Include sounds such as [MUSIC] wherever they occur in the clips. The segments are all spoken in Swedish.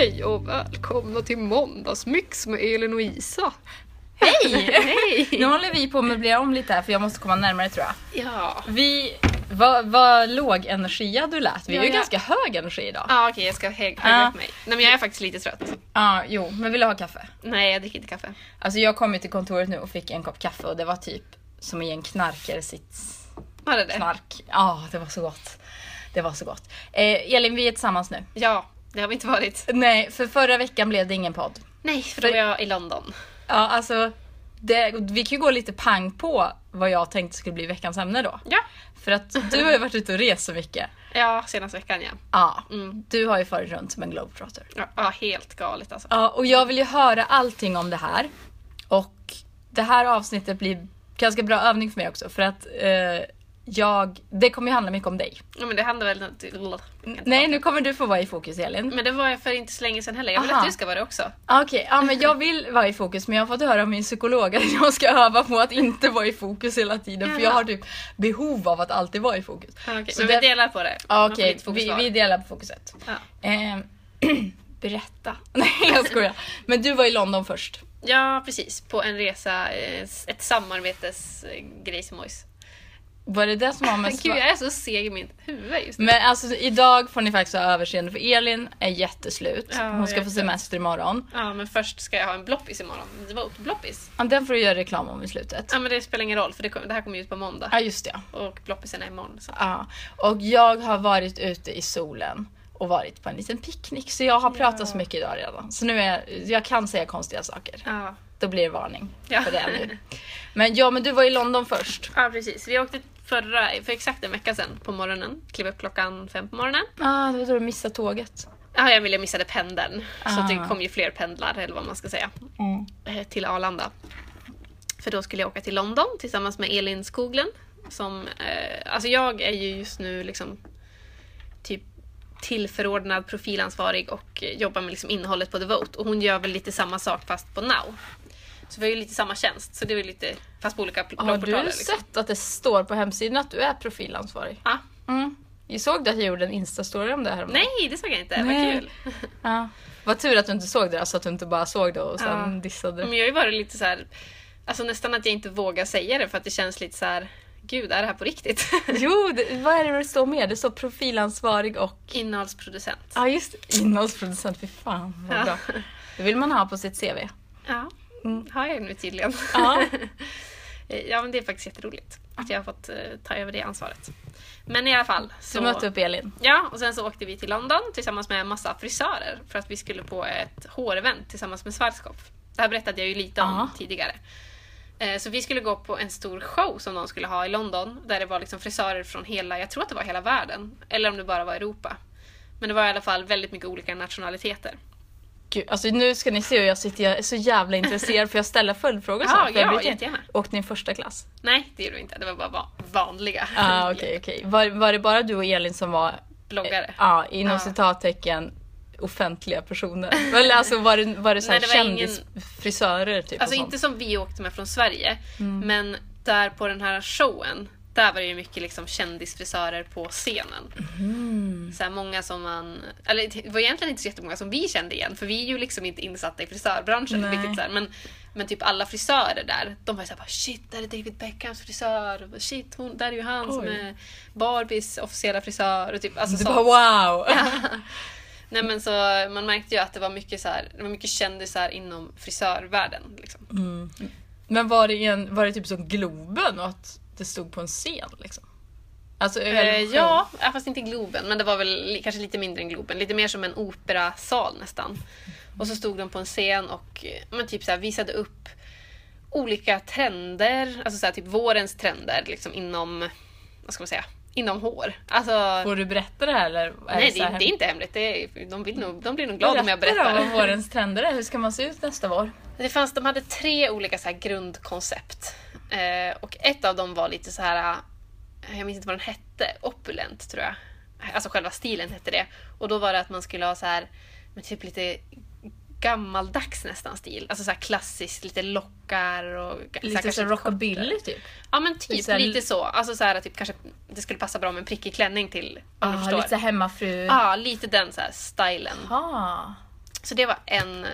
Hej och välkomna till Måndagsmyx med Elin och Isa. Hej! [LAUGHS] Hej! Nu håller vi på att möblera om lite här för jag måste komma närmare tror jag. Ja. Vi, vad, vad låg energia du lät. Vi Ja, har ju ja. ganska hög energi idag. Ja, Ah, Okej, jag ska höja Ja. upp mig. Nej men jag är faktiskt lite trött. jo, men vill du ha kaffe? Nej, jag dricker inte kaffe. Alltså jag kom ju till kontoret nu och fick en kopp kaffe och det var typ som i en knarkare sitt Var det det? knark. Ja, det var så gott. Det var så gott. Eh, Elin, vi är tillsammans nu. Ja, det har vi inte varit. Nej, för förra veckan blev det ingen podd. Nej, för då var jag i London. Ja, alltså det, vi kan ju gå lite pang på vad jag tänkte skulle bli veckans ämne då. Ja. För att du har ju varit ute och rest så mycket. Ja, senaste veckan ja. Ja, Mm. du har ju farit runt som en globetrotter. Ja, ja, helt galet alltså. Ja, och jag vill ju höra allting om det här. Och det här avsnittet blir ganska bra övning för mig också för att eh, jag, det kommer ju handla mycket om dig. Ja, men det handlar väl... Nej, nu kommer du få vara i fokus Elin. Men det var jag för inte så länge sedan heller. Jag vill Aha. att du ska vara det också. Ah, Okej, ja men jag vill vara i fokus men jag har fått höra av min psykolog att jag ska öva på att inte vara i fokus hela tiden för jag har typ behov av att alltid vara i fokus. Ja, okej. Så Men det- vi delar på det. Ja, får Okej, fokus vi, vi delar på fokuset. Ja. Eh, [CLEARS THROAT] berätta. [LAUGHS] Nej jag skojar. Men du var i London först. ja, precis. På en resa, eh, ett samarbetesgrejsimojs. Var det det som var med Gud, jag är så seg i mitt huvud just nu. Men alltså idag får ni faktiskt ha överseende för Elin är jätteslut. Ja, Hon ska få semester imorgon. Ja, men först ska jag ha en bloppis imorgon. Det var bloppis. Ja, Den får du göra reklam om i slutet. Ja, men det spelar ingen roll för det, kom, det här kommer ju ut på måndag. Ja just det. Och bloppisen är imorgon. Så. Ja. Och jag har varit ute i solen och varit på en liten picknick så jag har pratat så mycket idag redan. Så nu är jag, jag kan säga konstiga saker. Ja. Då blir det varning Ja. för det nu. Men ja, men du var i London först. ja, precis. Vi åkte förra, för exakt en vecka sedan på morgonen. Klev upp klockan fem på morgonen. Ja, ah, det var då du missade tåget. Ja, jag ville missade pendeln. Så att det Ah. kom ju fler pendlar, eller vad man ska säga, eh, till Arlanda. För då skulle jag åka till London tillsammans med Elin Skoglund. Som, eh, alltså jag är ju just nu liksom typ tillförordnad profilansvarig och jobbar med liksom innehållet på The Vote. Och hon gör väl lite samma sak fast på Now. Så vi har ju lite samma tjänst, så det är lite, fast på olika pl- Har du liksom. sett att det står på hemsidan att du är profilansvarig? Ja. Mm. Jag såg att jag gjorde en instastory om det här. Nej, det såg jag inte. Vad kul. [LAUGHS] Ja. Vad tur att du inte såg det, så att du inte bara såg det och sen Ja. dissade. Men jag har ju varit lite så här, alltså nästan att jag inte vågar säga det för att det känns lite så här. Gud, är det här på riktigt? [LAUGHS] Jo, det, vad är det det står med? Det står profilansvarig och... Innehållsproducent. Ja just det, innehållsproducent. Fy fan vad Ja. bra. Det vill man ha på sitt CV. Ja, har jag nu tydligen. [LAUGHS] Ja. [LAUGHS] ja, men det är faktiskt jätteroligt att jag har fått eh, ta över det ansvaret. Men i alla fall. Så, Du mötte upp Elin. Ja, och sen så åkte vi till London tillsammans med en massa frisörer för att vi skulle på ett hårevent tillsammans med Schwarzkopf. Det här berättade jag ju lite om Ja. tidigare. Eh, Så vi skulle gå på en stor show som de skulle ha i London där det var liksom frisörer från hela, jag tror att det var hela världen. Eller om det bara var Europa. Men det var i alla fall väldigt mycket olika nationaliteter. Gud, alltså nu ska ni se hur jag sitter, jag är så jävla intresserad för jag ställer följdfrågor jag ja, jättegärna. Åkte ni första klass? Nej, det gjorde vi inte. Det var bara va- vanliga Ah, okej, [LAUGHS] okej. Var, var det bara du och Elin som var, bloggare. ja, inom Ja. citattecken, offentliga personer? Eller alltså var det, var det så här Nej, det var ingen- kändisfrisörer typ? Alltså inte som vi åkte med från Sverige, Mm. men där på den här showen där var det ju mycket liksom kändisfrisörer på scenen. Mm. Så många som man, eller det var egentligen inte så jättemånga som vi kände igen för vi är ju liksom inte insatta i frisörbranschen. Nej. Vilket så här, men, men typ alla frisörer där, de var ju såhär shit, där är David Beckhams frisör. Och Shit, hon, där är ju han som är Barbies officiella frisör. Och typ, alltså Du så. bara wow! [LAUGHS] Nej men så man märkte ju att det var mycket, så här, det var mycket kändisar inom frisörvärlden. Liksom. Men var det, en, var det typ som Globen att det stod på en scen liksom? Alltså, Eh, ja, fast inte Globen. Men det var väl kanske lite mindre än Globen. Lite mer som en operasal nästan. Och så stod de på en scen och eh, men typ så här, visade upp olika trender. Alltså så här, typ vårens trender liksom inom, vad ska man säga, inom hår. Alltså, Får du berätta det här eller? Är nej, det, är- det är inte hemligt. Det är, de, vill nog, de blir nog glada om jag Berätta berättar. då vad vårens trender är. Hur ska man se ut nästa vår? Det fanns, de hade tre olika så här grundkoncept. Eh, och ett av dem var lite så här, eh, jag minns inte vad den hette, opulent tror jag. Alltså själva stilen hette det. Och då var det att man skulle ha så här, men typ lite gammaldags nästan stil. Alltså så här klassiskt, lite lockar och... så Lite kanske så rockabilly typ. Ja men typ så här- lite så. Alltså så här typ kanske det skulle passa bra med en prickig klänning till, om Ah, lite så hemmafru. Ja, lite den så här stilen. Ah. Så det var en,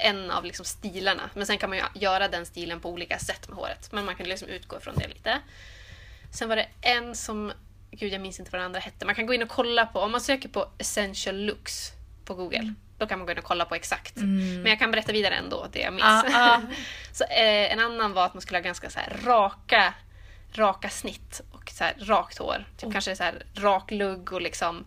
en av liksom stilarna. Men sen kan man ju göra den stilen på olika sätt med håret. Men man kan liksom utgå från det lite. Sen var det en som, gud jag minns inte vad den andra hette. Man kan gå in och kolla på, om man söker på essential looks på google. Då kan man gå in och kolla på exakt. Men jag kan berätta vidare ändå, det jag minns. Ah, [LAUGHS] ah. så, eh, en annan var att man skulle ha ganska så raka, raka snitt och så här rakt hår. Typ kanske så rak lugg och liksom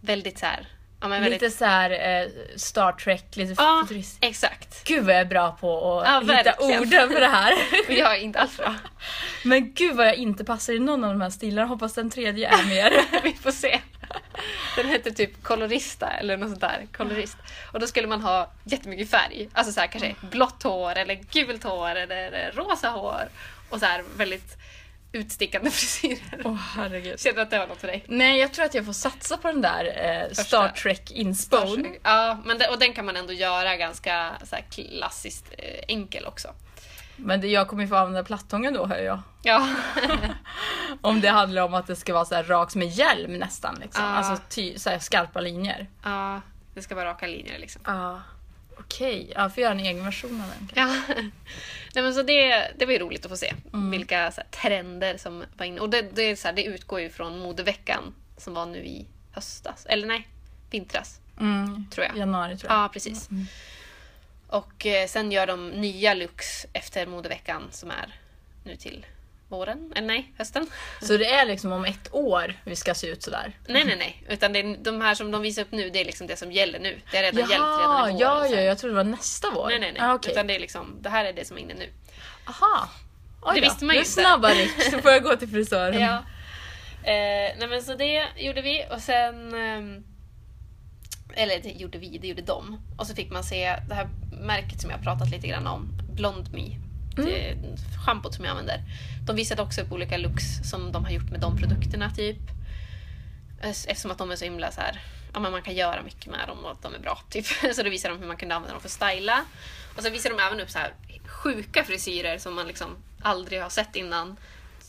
väldigt så här, ja, men väldigt, Lite så här eh, Star Trek, lite Ja, futurist. exakt. Gud vad jag är bra på att Ja, hitta verkligen. orden för det här. [LAUGHS] Jag är inte alls bra. Men gud vad jag inte passar i någon av de här stilarna. Hoppas den tredje är mer. [LAUGHS] Vi får se. Den hette typ kolorista eller något sånt där. Kolorist. Och då skulle man ha jättemycket färg. Alltså så här, kanske blått hår eller gult hår eller rosa hår. Och så här väldigt utstickande [LAUGHS] frisyrer. Åh herregud. Känner du att det var något för dig? Nej jag tror att jag får satsa på den där eh. Star Trek inspo. Ja, men det, och den kan man ändå göra ganska så här, klassiskt eh, enkel också. Men det, jag kommer ju få använda plattången då hör jag. Ja, [LAUGHS] Om det handlar om att det ska vara så rakt med hjälm nästan. Liksom. Ah. Alltså ty, så här skarpa linjer. ja det ska vara raka linjer liksom. Ja. Okej, ja, får göra en egen version av den. Ja. [LAUGHS] Nej, men så det, det var ju roligt att få se vilka så här, trender som var inne. Och det, det, är så här, det utgår ju från modeveckan som var nu i höstas. Eller nej, vintras. Mm. Tror jag. Januari tror jag. Ja, precis. Och eh, sen gör de nya looks efter modeveckan som är nu till våren. Eller nej, hösten. Så det är liksom om ett år vi ska se ut sådär? Nej, nej, nej. Utan det är, de här som de visar upp nu, det är liksom det som gäller nu. Det har redan gällt redan Jaha, i vår. ja, ja, jag trodde det var nästa vår. Nej, nej, nej. Ah, okej. Utan det är liksom, det här är det som är inne nu. Aha. Oj Det då. visste man ju Nu inte. snabba Rick, så [LAUGHS] får jag gå till frisören. Ja. Eh, nej men så det gjorde vi och sen... ehm, eller det gjorde vi, det gjorde de. Och så fick man se det här märket som jag pratat lite grann om, Blond Me. Det är schampot som jag använder. De visade också upp olika looks som de har gjort med de produkterna typ. Eh, Eftersom att de är så himla så här, ja men man kan göra mycket med dem och att de är bra typ. [LAUGHS] Så då visar de hur man kunde använda dem för att styla. Och så visar de även upp så här sjuka frisyrer som man liksom aldrig har sett innan.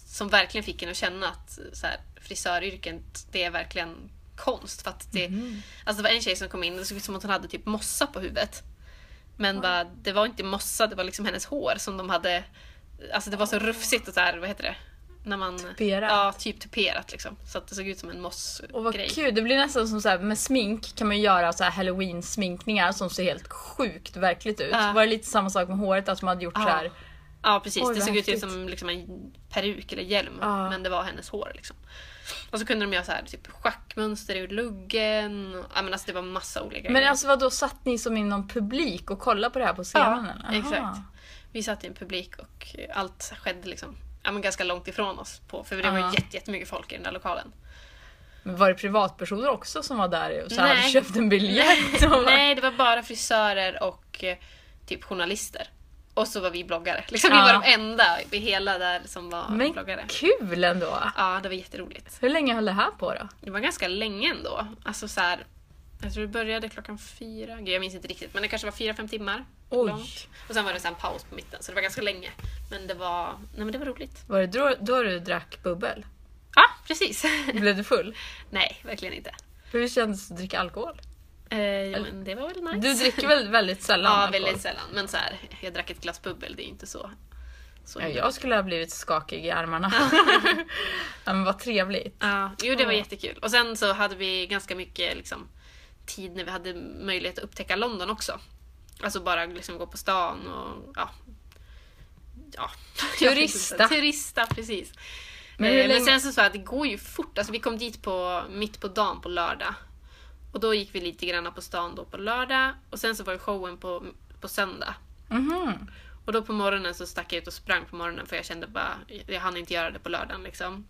Som verkligen fick en att känna att så här, frisöryrket, det är verkligen konst. För att det, alltså det var en tjej som kom in och det såg ut som att hon hade typ mossa på huvudet. Men bara, det var inte mossa, det var liksom hennes hår som de hade... Alltså det var så rufsigt och så här, vad heter det? När man, Tuperat. Ja, typ tuperat liksom. Så att det såg ut som en Och vad mossgrej. kul, det blir nästan som så här, med smink kan man ju göra så här halloween-sminkningar som ser helt sjukt verkligt ut. Ja. Var det lite samma sak med håret, att de hade gjort Ja. så här. Ja precis, Oj, det såg ut som liksom en peruk eller hjälm. Ja. Men det var hennes hår liksom. Och så kunde de göra så här, typ schackmönster ur luggen. och- Ja, men alltså, det var massa olika Men grejer. alltså vad då satt ni som inom publik och kollade på det här på scenen? Ja, exakt. Vi satt i en publik och allt skedde liksom ja, men ganska långt ifrån oss. På, för det var Ja. jätte, jättemycket folk i den där lokalen. Men var det privatpersoner också som var där och så Nej. hade köpt en biljett? [LAUGHS] bara- Nej, det var bara frisörer och eh, typ journalister. Och så var vi bloggare. Liksom, Vi var de enda i hela där som var Men bloggare. kul ändå! Ja, det var jätteroligt. Hur länge höll det här på då? Det var ganska länge ändå. Alltså så här, Jag tror det började klockan fyra. Gud, jag minns inte riktigt, men det kanske var fyra, fem timmar. Oj. Långt. Och sen var det en paus på mitten, så det var ganska länge. Men det var, nej, men det var roligt. Var det då, då du drack bubbel? Ja, precis. Blev du full? [LAUGHS] nej, verkligen inte. Hur kändes det att dricka alkohol? Eh, ja, men det var väl nice. Du dricker väl väldigt [LAUGHS] sällan Ja, alkohol? väldigt sällan. Men så här, jag drack ett glas bubbel, det är inte så... så Ja, jag skulle ha blivit skakig i armarna. [LAUGHS] ja, men vad trevligt. Ja, jo det var jättekul. Och sen så hade vi ganska mycket liksom, tid när vi hade möjlighet att upptäcka London också. Alltså bara liksom gå på stan och ja. ja. [LAUGHS] Turista. Turista, precis. Men Men, hur men sen så sa jag att det går ju fort. Alltså vi kom dit på, mitt på dagen på lördag. Och då gick vi lite grann på stan då på lördag. Och sen så var det showen på, på söndag. Mhm. Och då på morgonen så stack jag ut och sprang på morgonen för jag kände bara, jag hann inte göra det på lördagen liksom.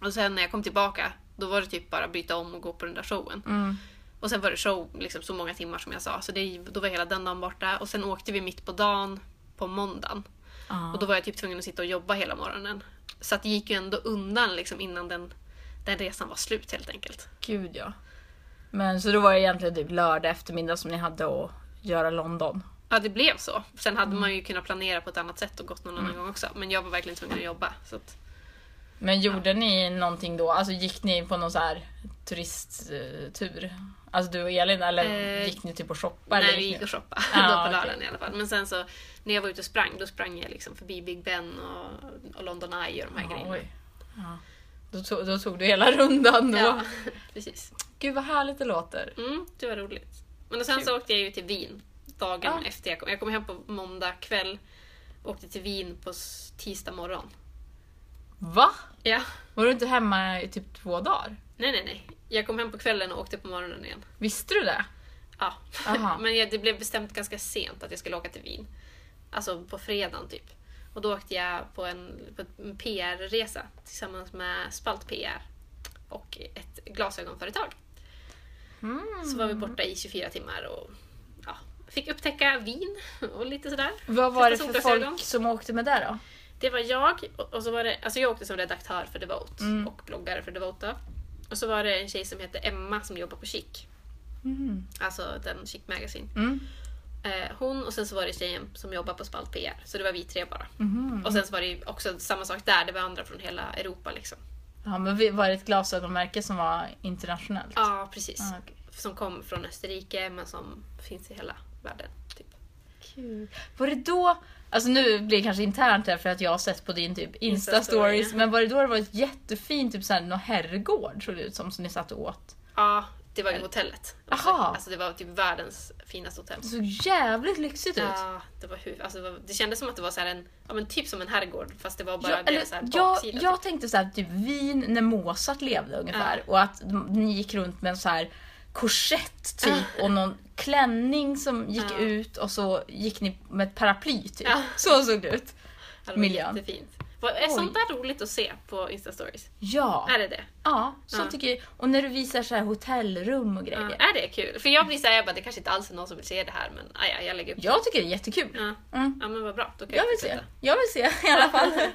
Och sen när jag kom tillbaka, då var det typ bara byta om och gå på den där showen. Mm. Och sen var det show liksom så många timmar som jag sa, så det, då var hela den dagen borta. Och sen åkte vi mitt på dagen på måndagen. Ja. Och då var jag typ tvungen att sitta och jobba hela morgonen. Så att det gick ju ändå undan liksom innan den, den resan var slut helt enkelt. Gud ja. Men så då var det egentligen typ lördag eftermiddag som ni hade att göra London? Ja, det blev så. Sen hade man ju kunnat planera på ett annat sätt och gått någon annan gång också. Men jag var verkligen tvungen att jobba. Så att, Men gjorde ni någonting då? Alltså gick ni på någon så här turisttur? Alltså du och Elin eller Eh, gick ni typ och shoppade? Nej, vi gick och shoppade Ah, [LAUGHS] då på lördagen i alla fall. Men sen så när jag var ute och sprang, då sprang jag liksom förbi Big Ben och, och London Eye och de här Ja, grejerna. Ja. Då, tog, då tog du hela rundan då? Ja, [LAUGHS] precis. Gud vad härligt det låter. Mm, det var roligt. Men och sen Kul. så åkte jag ju till Wien dagen Ja. efter jag kom. Jag kom hem på måndag kväll åkte till Wien på tisdag morgon. Va? Ja. Var du inte hemma i typ två dagar? Nej, nej, nej. Jag kom hem på kvällen och åkte på morgonen igen. Visste du det? Ja. Aha. [LAUGHS] Men det blev bestämt ganska sent att jag skulle åka till Wien. Alltså på fredagen typ. Och då åkte jag på en, på en PR-resa tillsammans med Spalt PR och ett glasögonföretag. Så var vi borta i 24 timmar och ja, fick upptäcka Wien och lite sådär. Vad var det Testa för solglasögon. folk som åkte med där då? Det var jag och så var det, alltså jag åkte som redaktör för Devote Mm. och bloggare för Devote. Och så var det en tjej som hette Emma som jobbar på Chic. Mm. Alltså den Chic Magazine. Mm. Eh, hon och sen så var det tjejen som jobbar på Spalt PR. Så det var vi tre bara. Mhm. Och sen så var det också samma sak där, det var andra från hela Europa liksom. Ja, men var det ett glasögonmärke som var internationellt? Ja, precis. Ah, okej. Som kom från Österrike men som finns i hela världen. Typ. Kul. Var det då, alltså nu blir det kanske internt här för att jag har sett på din typ. Insta-stories, men var det då det var ett jättefint typ såhär, någon herrgård såg det ut som, som ni satt och åt? Ja, det var ju hotellet. Aha. alltså det var typ världens finaste hotell. Det såg jävligt lyxigt ut. Ja, det var hur, alltså det, var, det kändes som att det var så en, ja men typ som en herrgård fast det var bara Ja, så här jag, baksida. jag typ. tänkte såhär, typ Wien när Mozart levde ungefär och att ni gick runt med en så här korsett typ och någon klänning som gick Ja. ut och så gick ni med ett paraply typ. Ja. [LAUGHS] Så såg det ut. Ja, det miljön. Jättefint. Är Oj. sånt där roligt att se på Insta-stories? Ja. Är det det? Ja, så Ja. tycker jag. Och när du visar så här hotellrum och Ja, grejer. är det kul? För jag blir såhär, jag bara, det kanske inte alls är någon som vill se det här men aj, aj, jag lägger upp Jag tycker det är jättekul. Ja. Mm. ja men vad bra, då kan Jag jag vill se. Jag vill se i alla fall. [LAUGHS]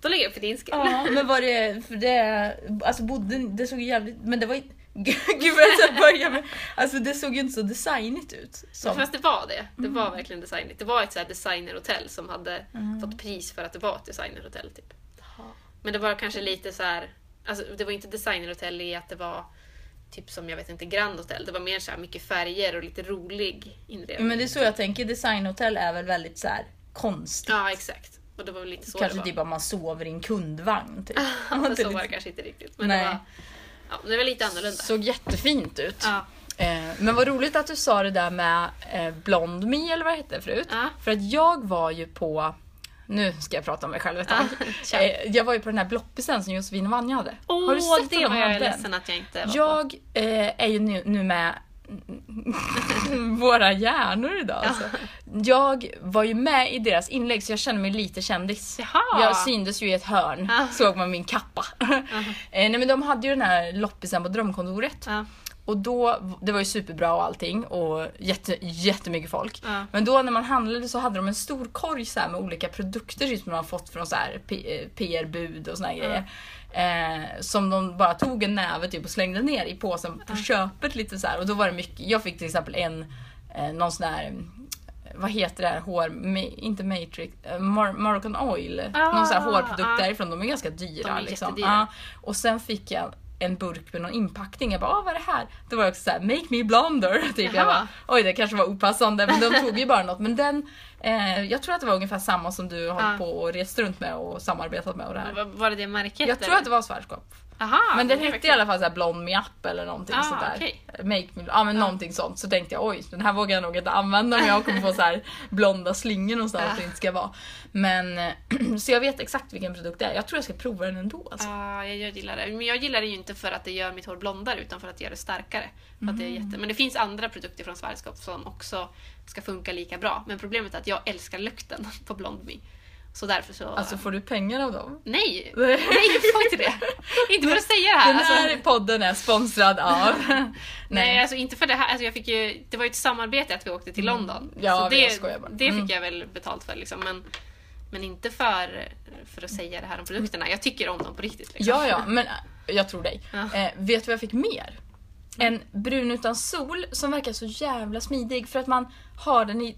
Då lägger jag upp för din skull. ja, men var det, för det, alltså bodde, det såg ju jävligt, men det var ju, [LAUGHS] gud vad jag börja med, alltså det såg ju inte så designigt ut. Som, Fast det var det. Det var Mm. verkligen designigt. Det var ett så här designerhotell som hade fått pris för att det var ett designerhotell. Typ. Men det var kanske lite så här. Alltså, det var inte designerhotell i att det var typ som jag vet inte Grand Hotel. Det var mer så här mycket färger och lite rolig inredning. men det är så jag tänker, designhotell är väl väldigt så här konstigt. Ja exakt. Och det var lite så Kanske det var. typ att man sover i en kundvagn. Typ. [LAUGHS] Så var det lite- kanske inte riktigt. Men Nej. det var, ja, det var lite annorlunda. Såg jättefint ut. Ja. Eh, men vad roligt att du sa det där med eh, Blond Me eller vad det hette förut. Ja. För att jag var ju på, nu ska jag prata om mig själv ett tag. [LAUGHS] Eh, jag var ju på den här bloppisen som Josefin och Vanja hade. Åh, Har du sett det var jag den? ledsen att jag inte var på. Jag eh, är ju nu, nu med [LAUGHS] våra hjärnor idag. Alltså. Jag var ju med i deras inlägg så jag kände mig lite kändis. Jaha. Jag syndes ju i ett hörn, Ja. såg man min kappa. [LAUGHS] eh, nej men de hade ju den här loppisen på Drömkontoret. Ja. Och då, det var ju superbra och allting och jätte, jättemycket folk. Ja. Men då när man handlade så hade de en stor korg så med olika produkter typ, som de har fått från så här P- eh, PR-bud och såna här grejer. Eh, som de bara tog en näve typ och slängde ner i påsen på köpet lite så här. Och då var det mycket, jag fick till exempel en, eh, någon sån här vad heter det här hår, inte Matrix, eh, Mar- Moroccan Oil. Ah, någon sån här hårprodukt ah. därifrån, de är ganska dyra. De är liksom. Ja. Och sen fick jag en burk med någon inpackning. Jag bara, ah, vad är det här? Det var också såhär, make me blonder. [LAUGHS] Typ. Jag bara, oj det kanske var opassande men de tog ju bara något. Men den, eh, jag tror att det var ungefär samma som du har Ja. på och rest runt med och samarbetat med och det här. Var, det det märket? Jag tror att det var Schwarzkopf. Aha, Men den hette i alla fall så här blond me up eller någonting Ah, sådär. okej. Make me, ja men någonting sånt. Så tänkte jag oj, den här vågar jag nog inte använda om jag kommer få så här blonda slingor någonstans Ah. det inte ska vara. Men [CLEARS THROAT] så jag vet exakt vilken produkt det är. Jag tror jag ska prova den ändå alltså. Ja, jag, gillar det. Men jag gillar det ju inte för att det gör mitt hår blondare utan för att det gör det starkare. För att det är Mm. jätte... Men det finns andra produkter från Schwarzkopf som också ska funka lika bra. Men problemet är att jag älskar lukten [LAUGHS] på Blond Me. Så därför så... Alltså får du pengar av dem? [LAUGHS] Nej! Nej, jag får inte det! Inte för att säga det här. Den här Alltså, podden är sponsrad av... [LAUGHS] nej, alltså inte för det här. Alltså, jag fick ju, det var ju ett samarbete att vi åkte till London. Mm. Ja, så det, jag skojar bara. det fick Mm. jag väl betalt för. Liksom. Men, men inte för, för att säga det här om produkterna. Jag tycker om dem på riktigt. Liksom. Ja, ja, men äh, jag tror dig. Ja. Eh, vet du vad jag fick mer? En brun utan sol som verkar så jävla smidig för att man har den i...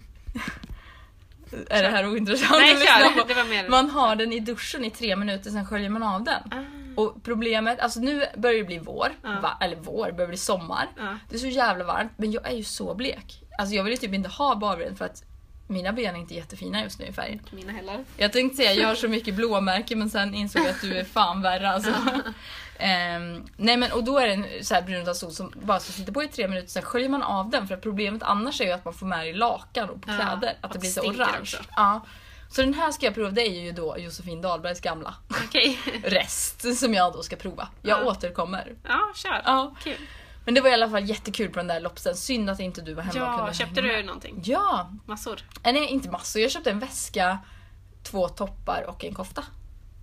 är det här ointressant Nej, kör. Det var mer... Man har den i duschen i tre minuter, sen sköljer man av den. Ah. Och problemet, alltså nu börjar det bli vår, Ja. va, eller vår, börjar bli sommar. Ja. Det är så jävla varmt, men jag är ju så blek. Alltså jag vill ju typ inte ha barben för att mina ben är inte jättefina just nu i färgen. Mina heller. Jag tänkte säga jag har så mycket blåmärken men sen insåg jag att du är fan värre alltså. [LAUGHS] Ehm, nej men och då är det en så här sol som bara ska sitta på i tre minuter, sen sköljer man av den för att problemet annars är ju att man får med i lakan och på Ja, kläder. Att och det blir så orange. Ja. Så den här ska jag prova, det är ju då Josefin Dahlbergs gamla Okej. [LAUGHS] rest som jag då ska prova. Jag Ja. återkommer. Ja, kör. Ja. Kul. Men det var i alla fall jättekul på den där loppsen. Synd att inte du var hemma och Ja, kunde köpte hänga du någonting? Ja, Massor? Eh, Nej, inte massor. Jag köpte en väska, två toppar och en kofta.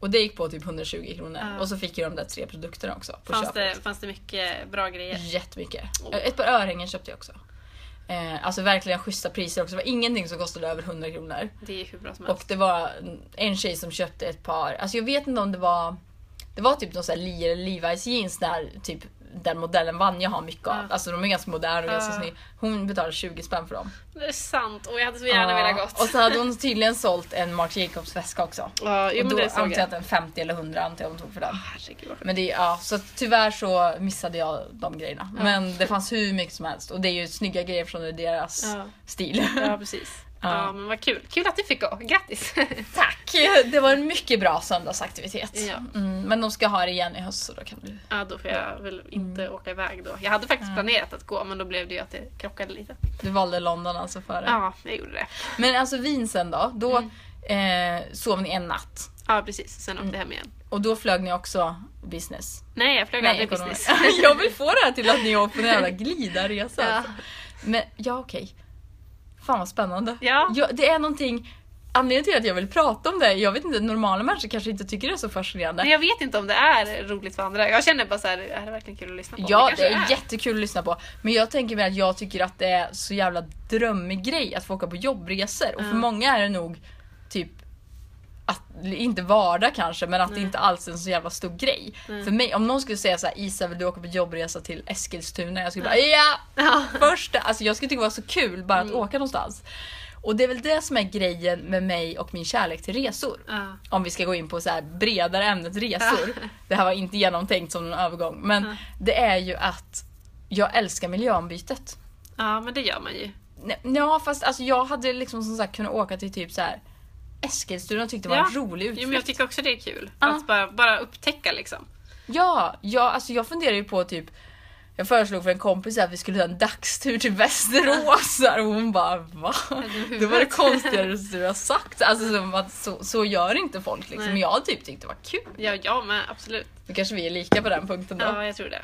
Och det gick på typ 120 kronor. Ja. Och så fick jag de där tre produkterna också på Fanns köpet. det, fanns det mycket bra grejer? Jättemycket. Eh, Ett par örhängen köpte jag också. Eh, alltså verkligen schyssta priser också. Det var ingenting som kostade över 100 kronor. Det är hur bra som Och helst. det var en tjej som köpte ett par, alltså jag vet inte om det var Det var typ någon sån här Lee eller Levi's jeans där typ den modellen Vanja har mycket av. Ja. Alltså de är ganska moderna och ganska Ja. snygga. Hon betalade 20 spänn för dem. Det är sant och jag hade så gärna Ja, velat gått. Och så hade hon tydligen sålt en Marc Jacobs väska också. Ja, jo, och då det antar jag att en 50 eller 100 antar jag hon tog för den. Herregud sjukt. Men det, ja, så tyvärr så missade jag de grejerna. Men det fanns hur mycket som helst och det är ju snygga grejer från deras Ja. stil. Ja, [LAUGHS] precis. Ja. Ja. men vad kul. Kul att du fick gå. Grattis! [LAUGHS] Tack! Det var en mycket bra söndagsaktivitet. Ja. Mm, men de ska ha det igen i höst så då kan du... ja, då får jag väl inte Mm. åka iväg då. Jag hade faktiskt planerat att gå men då blev det ju att det krockade lite. Du valde London alltså före. Ja, jag gjorde det. Men alltså vin sen då, då Mm. eh, sov ni en natt. Ja, precis. Sen Mm. åkte jag hem igen. Och då flög ni också business. Nej, jag flög Nej, aldrig business. [LAUGHS] jag vill få det här till att ni åker på en jävla glidarresa. Ja. Alltså. Men ja, okej. Fan vad spännande. Ja. det är någonting, anledningen till att jag vill prata om det, jag vet inte, normala människor kanske inte tycker det är så fascinerande. Men jag vet inte om det är roligt för andra. Jag känner bara så här, är det verkligen kul att lyssna på? Ja, kanske det är jättekul att lyssna på. Men jag tänker mig att jag tycker att det är så jävla drömmig grej att få åka på jobbresor. Och för många är det nog typ att, inte vardag kanske, men att det Nej. inte alls är en så jävla stor grej. Nej. För mig, om någon skulle säga så här, Isa vill du åka på jobbresa till Eskilstuna? Jag skulle bara ja! [LAUGHS] Ja. Första, alltså jag skulle tycka det var så kul bara att Mm. åka någonstans. Och det är väl det som är grejen med mig och min kärlek till resor. Ja. Om vi ska gå in på så bredare ämnet resor. [LAUGHS] Det här var inte genomtänkt som en övergång. Men Ja. det är ju att jag älskar miljöombytet. ja, men det gör man ju. Nej, Ja fast alltså jag hade liksom som sagt kunnat åka till typ så här Eskilstuna tyckte var en Ja. rolig Jo, men jag utflykt. tycker också det är kul. Ja. Att bara, bara upptäcka liksom. Ja, ja, alltså jag funderar ju på typ jag föreslog för en kompis att vi skulle ta en dagstur till Västerås [LAUGHS] och hon bara va? Det var det konstigaste du har sagt. Alltså så, så gör inte folk liksom. Nej. Jag typ tyckte det var kul. Ja, ja men absolut. Då kanske vi är lika på den punkten då. Ja, jag tror det.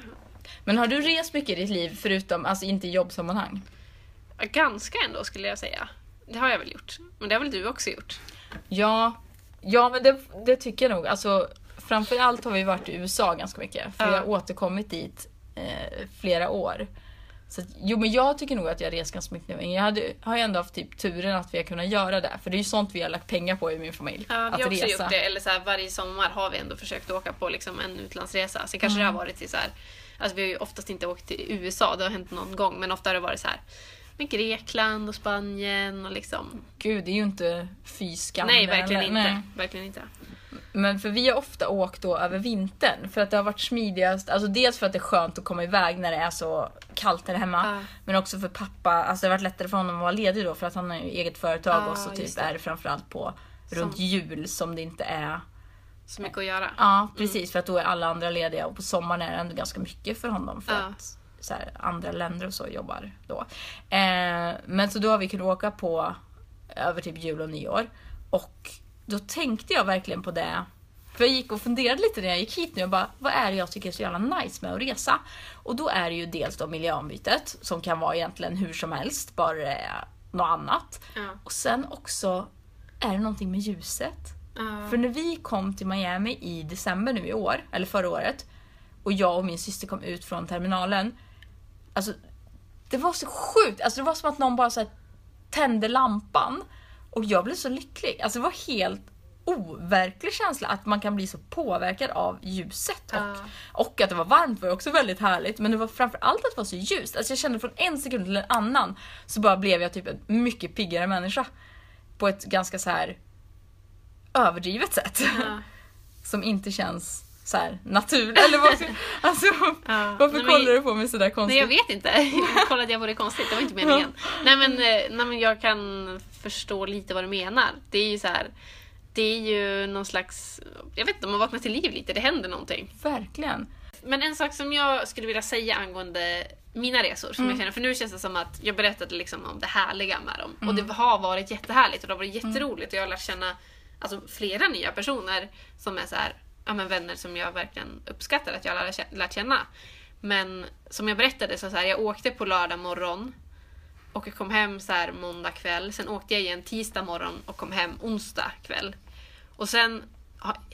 Men har du rest mycket i ditt liv förutom, alltså inte i jobbsammanhang? Ja, Ganska ändå skulle jag säga. Det har jag väl gjort. Men det har väl du också gjort? Ja, ja men det, det tycker jag nog. Alltså, framförallt har vi varit i USA ganska mycket. För Ja. jag har återkommit dit eh, flera år. Så att, jo men jag tycker nog att jag reser ganska mycket nu. Men jag hade, har ju ändå haft typ turen att vi har kunnat göra det. För det är ju sånt vi har lagt pengar på i min familj. Ja, att vi har också resa. gjort det. Eller så här, varje sommar har vi ändå försökt åka på liksom en utlandsresa. Sen kanske det har varit till så här, alltså vi har ju oftast inte åkt till USA, det har hänt någon gång. Men ofta har det varit så här med Grekland och Spanien och liksom... Gud, det är ju inte fy skam. Nej, verkligen eller- inte. nej. Verkligen inte. Men för vi har ofta åkt då över vintern för att det har varit smidigast. Alltså dels för att det är skönt att komma iväg när det är så kallt här hemma. Ja. Men också för pappa, alltså det har varit lättare för honom att vara ledig då för att han har ju eget företag Ja, och så typ det. är det framförallt på runt Som- jul som det inte är. Så mycket att göra. Ja precis för att då är alla andra lediga och på sommaren är det ändå ganska mycket för honom för Ja. att så här, andra länder och så jobbar då. Eh, men så då har vi kunnat åka på över typ jul och nyår. Och då tänkte jag verkligen på det. För jag gick och funderade lite när jag gick hit nu och bara, vad är det jag tycker är så jävla nice med att resa? Och då är det ju dels då miljöombytet som kan vara egentligen hur som helst, bara något annat. Ja. Och sen också är det någonting med ljuset. Ja. För när vi kom till Miami i december nu i år, eller förra året, och jag och min syster kom ut från terminalen. Alltså, det var så sjukt. Alltså, det var som att någon bara så här, tände lampan. Och jag blev så lycklig. Alltså, det var helt overklig känsla att man kan bli så påverkad av ljuset. Och, och att det var varmt var också väldigt härligt. Men det var framför allt att det var så ljust. Alltså, jag kände från en sekund till en annan så bara blev jag typ en mycket piggare människa. På ett ganska så här överdrivet sätt. Ja. [LAUGHS] Som inte känns så här naturligt. Eller vad, [LAUGHS] alltså, Ja. varför men- kollar du på mig sådär konstigt? Nej jag vet inte. [LAUGHS] Jag kollade jag vore konstigt, det var inte meningen. Nej men, eh, nej men jag kan förstå lite vad du menar. Det är ju så här. Det är ju någon slags, jag vet inte, man vaknar till liv lite, det händer någonting. Verkligen. Men en sak som jag skulle vilja säga angående mina resor, som jag känner, för nu känns det som att jag berättade liksom om det härliga med dem. Och det har varit jättehärligt och det har varit jätteroligt och jag har lärt känna alltså, flera nya personer som är så här, ja, men vänner som jag verkligen uppskattar att jag har lärt- känna. Men som jag berättade så, så här, jag åkte på lördag morgon och jag kom hem så här måndag kväll. Sen åkte jag igen tisdag morgon och kom hem onsdag kväll. Och sen,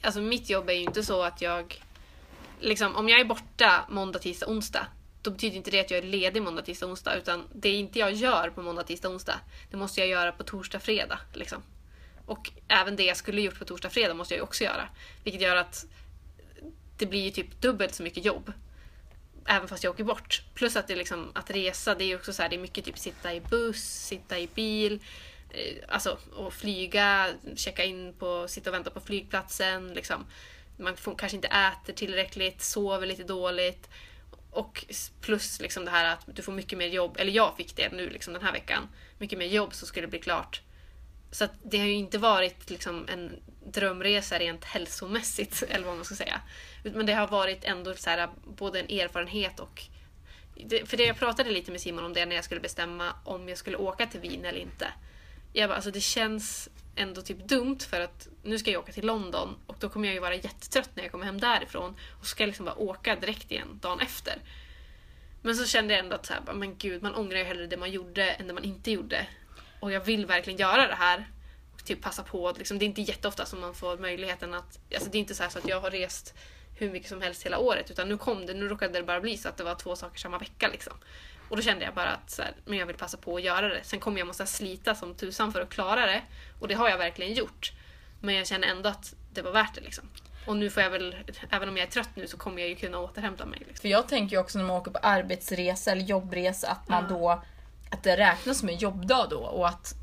alltså mitt jobb är ju inte så att jag liksom, om jag är borta måndag, tisdag, onsdag, då betyder inte det att jag är ledig måndag, tisdag, onsdag. Utan det är inte jag gör på måndag, tisdag, onsdag. Det måste jag göra på torsdag, fredag. Liksom. Och även det jag skulle gjort på torsdag, fredag måste jag ju också göra. Vilket gör att det blir ju typ dubbelt så mycket jobb. Även fast jag åker bort. Plus att det liksom, att resa, det är ju också så här, det är mycket typ sitta i buss, sitta i bil. Eh, alltså, och flyga, checka in på, sitta och vänta på flygplatsen. Liksom. Man får, kanske inte äter tillräckligt, sover lite dåligt. Och plus liksom det här att du får mycket mer jobb, eller jag fick det nu liksom den här veckan. Mycket mer jobb så skulle det bli klart. Så att det har ju inte varit liksom en drömresa rent hälsomässigt, [LAUGHS] eller vad man ska säga. Men det har varit ändå så här, både en erfarenhet och... Det, för det jag pratade lite med Simon om det när jag skulle bestämma om jag skulle åka till Wien eller inte. Jag bara, alltså det känns ändå typ dumt för att nu ska jag åka till London och då kommer jag ju vara jättetrött när jag kommer hem därifrån och så ska jag liksom bara åka direkt igen dagen efter. Men så kände jag ändå att så här, men gud, man ångrar ju hellre det man gjorde än det man inte gjorde. Och jag vill verkligen göra det här. Och typ passa på. Liksom, det är inte jätteofta som man får möjligheten att... Alltså det är inte så, här så att jag har rest hur mycket som helst hela året. Utan nu kom det, nu råkade det bara bli så att det var två saker samma vecka. Liksom. Och då kände jag bara att så här, men jag vill passa på att göra det. Sen kommer jag måste slita som tusan för att klara det. Och det har jag verkligen gjort. Men jag känner ändå att det var värt det. Liksom. Och nu får jag väl, även om jag är trött nu så kommer jag ju kunna återhämta mig. Liksom. För jag tänker ju också när man åker på arbetsresa eller jobbresa att man då att det räknas som en jobbdag då och att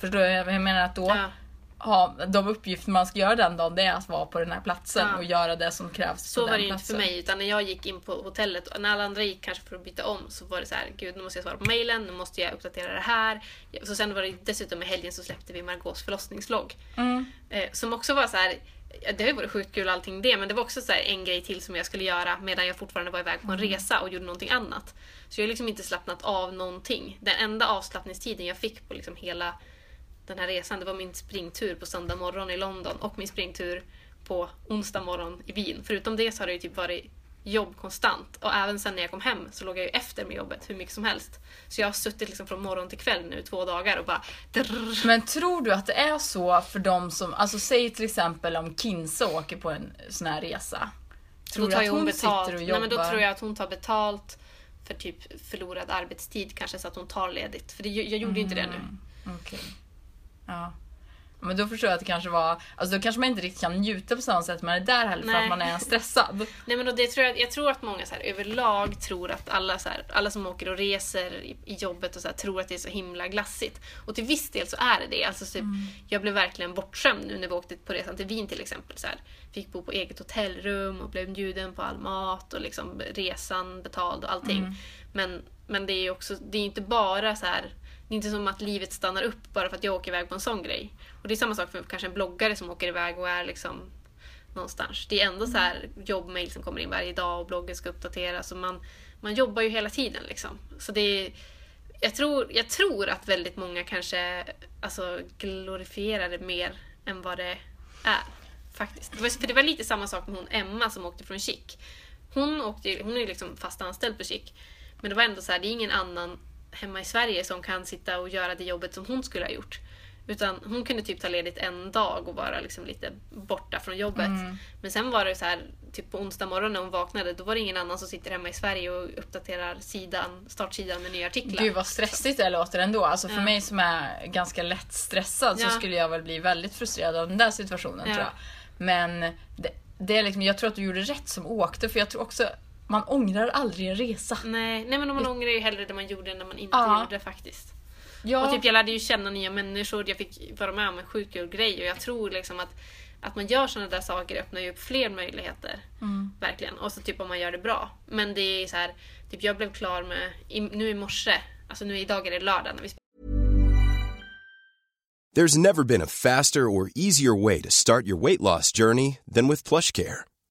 Förstår du? Jag menar att då Ja. ha, de uppgifter man ska göra den dagen det är att vara på den här platsen Ja. och göra det som krävs Så på var den det ju inte platsen. för mig, utan när jag gick in på hotellet, och när alla andra gick kanske för att byta om, så var det så här, gud nu måste jag svara på mailen, nu måste jag uppdatera det här. Så sen var det dessutom i helgen så släppte vi Margaux förlossningsvlogg. Mm. Eh, som också var så här, det har ju varit sjukt kul allting det, men det var också så här en grej till som jag skulle göra medan jag fortfarande var iväg på en resa och gjorde någonting annat. Så jag har liksom inte slappnat av någonting. Den enda avslappningstiden jag fick på liksom hela den här resan, det var min springtur på söndag morgon i London och min springtur på onsdag morgon i Wien. Förutom det så har det ju typ varit jobb konstant. Och även sen när jag kom hem så låg jag ju efter med jobbet hur mycket som helst. Så jag har suttit liksom från morgon till kväll nu två dagar och bara... drrrr. Men tror du att det är så för de som, alltså säg till exempel om Kinsa åker på en sån här resa. Tror då du att hon, betalt. sitter och Nej, jobbar? men då tror jag att hon tar betalt för typ förlorad arbetstid kanske så att hon tar ledigt. För det, jag gjorde ju inte det nu. Okej. Ja. Men då förstår jag att det kanske var, alltså då kanske man inte riktigt kan njuta på samma sätt man är där heller för Nej. att man är stressad. [LAUGHS] Nej men det tror jag, jag tror att många så här, överlag tror att alla, så här, alla som åker och reser i, i jobbet och så här, tror att det är så himla glassigt. Och till viss del så är det det. Alltså, typ, Jag blev verkligen bortskämd nu när vi åkte på resan till Wien till exempel. Så här, fick bo på eget hotellrum och blev bjuden på all mat och liksom resan betald och allting. Men, men det är ju också, det är inte bara så här det är inte som att livet stannar upp bara för att jag åker iväg på en sån grej. Och det är samma sak för kanske en bloggare som åker iväg och är liksom någonstans. Det är ändå så här jobbmail som kommer in varje dag och bloggen ska uppdateras. Och man, man jobbar ju hela tiden. Liksom. Så det är, jag, tror, jag tror att väldigt många kanske alltså, glorifierar det mer än vad det är. Faktiskt. Det var, för det var lite samma sak med hon Emma som åkte från Chic. Hon, åkte, hon är liksom fast anställd på Chic. Men det var ändå så här, det är ingen annan hemma i Sverige som kan sitta och göra det jobbet som hon skulle ha gjort. Utan hon kunde typ ta ledigt en dag och vara liksom lite borta från jobbet. Men sen var det så här, typ på onsdag morgon när hon vaknade, då var det ingen annan som sitter hemma i Sverige och uppdaterar sidan, startsidan med nya artiklar. Gud vad stressigt det låter ändå. Alltså för Ja. mig som är ganska lätt stressad så Ja. skulle jag väl bli väldigt frustrerad av den där situationen Ja. tror jag. Men det, det är liksom, jag tror att du gjorde rätt som åkte för jag tror också man ångrar aldrig en resa. Nej, nej men man ångrar ju hellre det man gjorde än det man inte Ja. gjorde faktiskt. Ja, Och typ jag lärde ju känna nya människor, jag fick vara med om en sjukt kul grej och jag tror liksom att att man gör sådana där saker öppnar ju upp fler möjligheter. Verkligen. Och så typ om man gör det bra. Men det är så här, typ jag blev klar med, i, nu i morse, alltså nu idag är det lördag när vi There's never been a faster or easier way to start your weight loss journey than with PlushCare.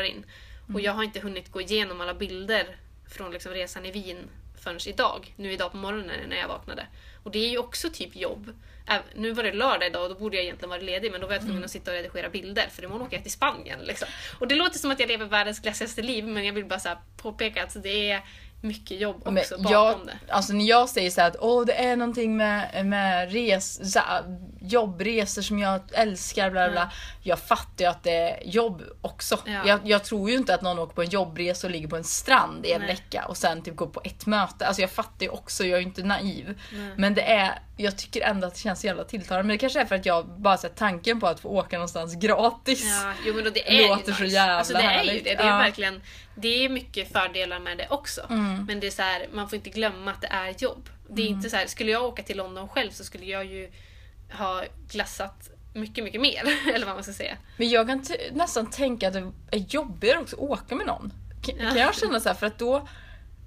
Spelar in. Och jag har inte hunnit gå igenom alla bilder från liksom resan i Wien förrän idag. Nu idag på morgonen när jag vaknade. Och det är ju också typ jobb. Nu var det lördag idag och då borde jag egentligen vara ledig men då var jag tvungen att sitta och redigera bilder för imorgon åker jag till Spanien. Liksom. Och det låter som att jag lever världens glassigaste liv men jag vill bara så påpeka att det är mycket jobb också Men bakom jag, det. alltså när jag säger så här att Åh, det är någonting med, med res, så jobbresor som jag älskar, bla bla, bla. Jag fattar ju att det är jobb också. Ja. Jag, jag tror ju inte att någon åker på en jobbresa och ligger på en strand i en Nej. vecka och sen typ går på ett möte. Alltså jag fattar ju också, jag är ju inte naiv. Men det är, jag tycker ändå att det känns så jävla tilltalande. Men det kanske är för att jag bara här, tanken på att få åka någonstans gratis. Ja, jo, men då det är Låter ju så nice. jävla alltså, det är ju härligt. det. Det är Ja. verkligen det är mycket fördelar med det också. Mm. Men det är så här, man får inte glömma att det är jobb. Det är Mm. inte så här, skulle jag åka till London själv så skulle jag ju ha glassat mycket, mycket mer. [LAUGHS] Eller vad man ska säga. Men jag kan nästan tänka att det är jobbigare också att åka med någon. Kan, kan jag känna så här, för att då...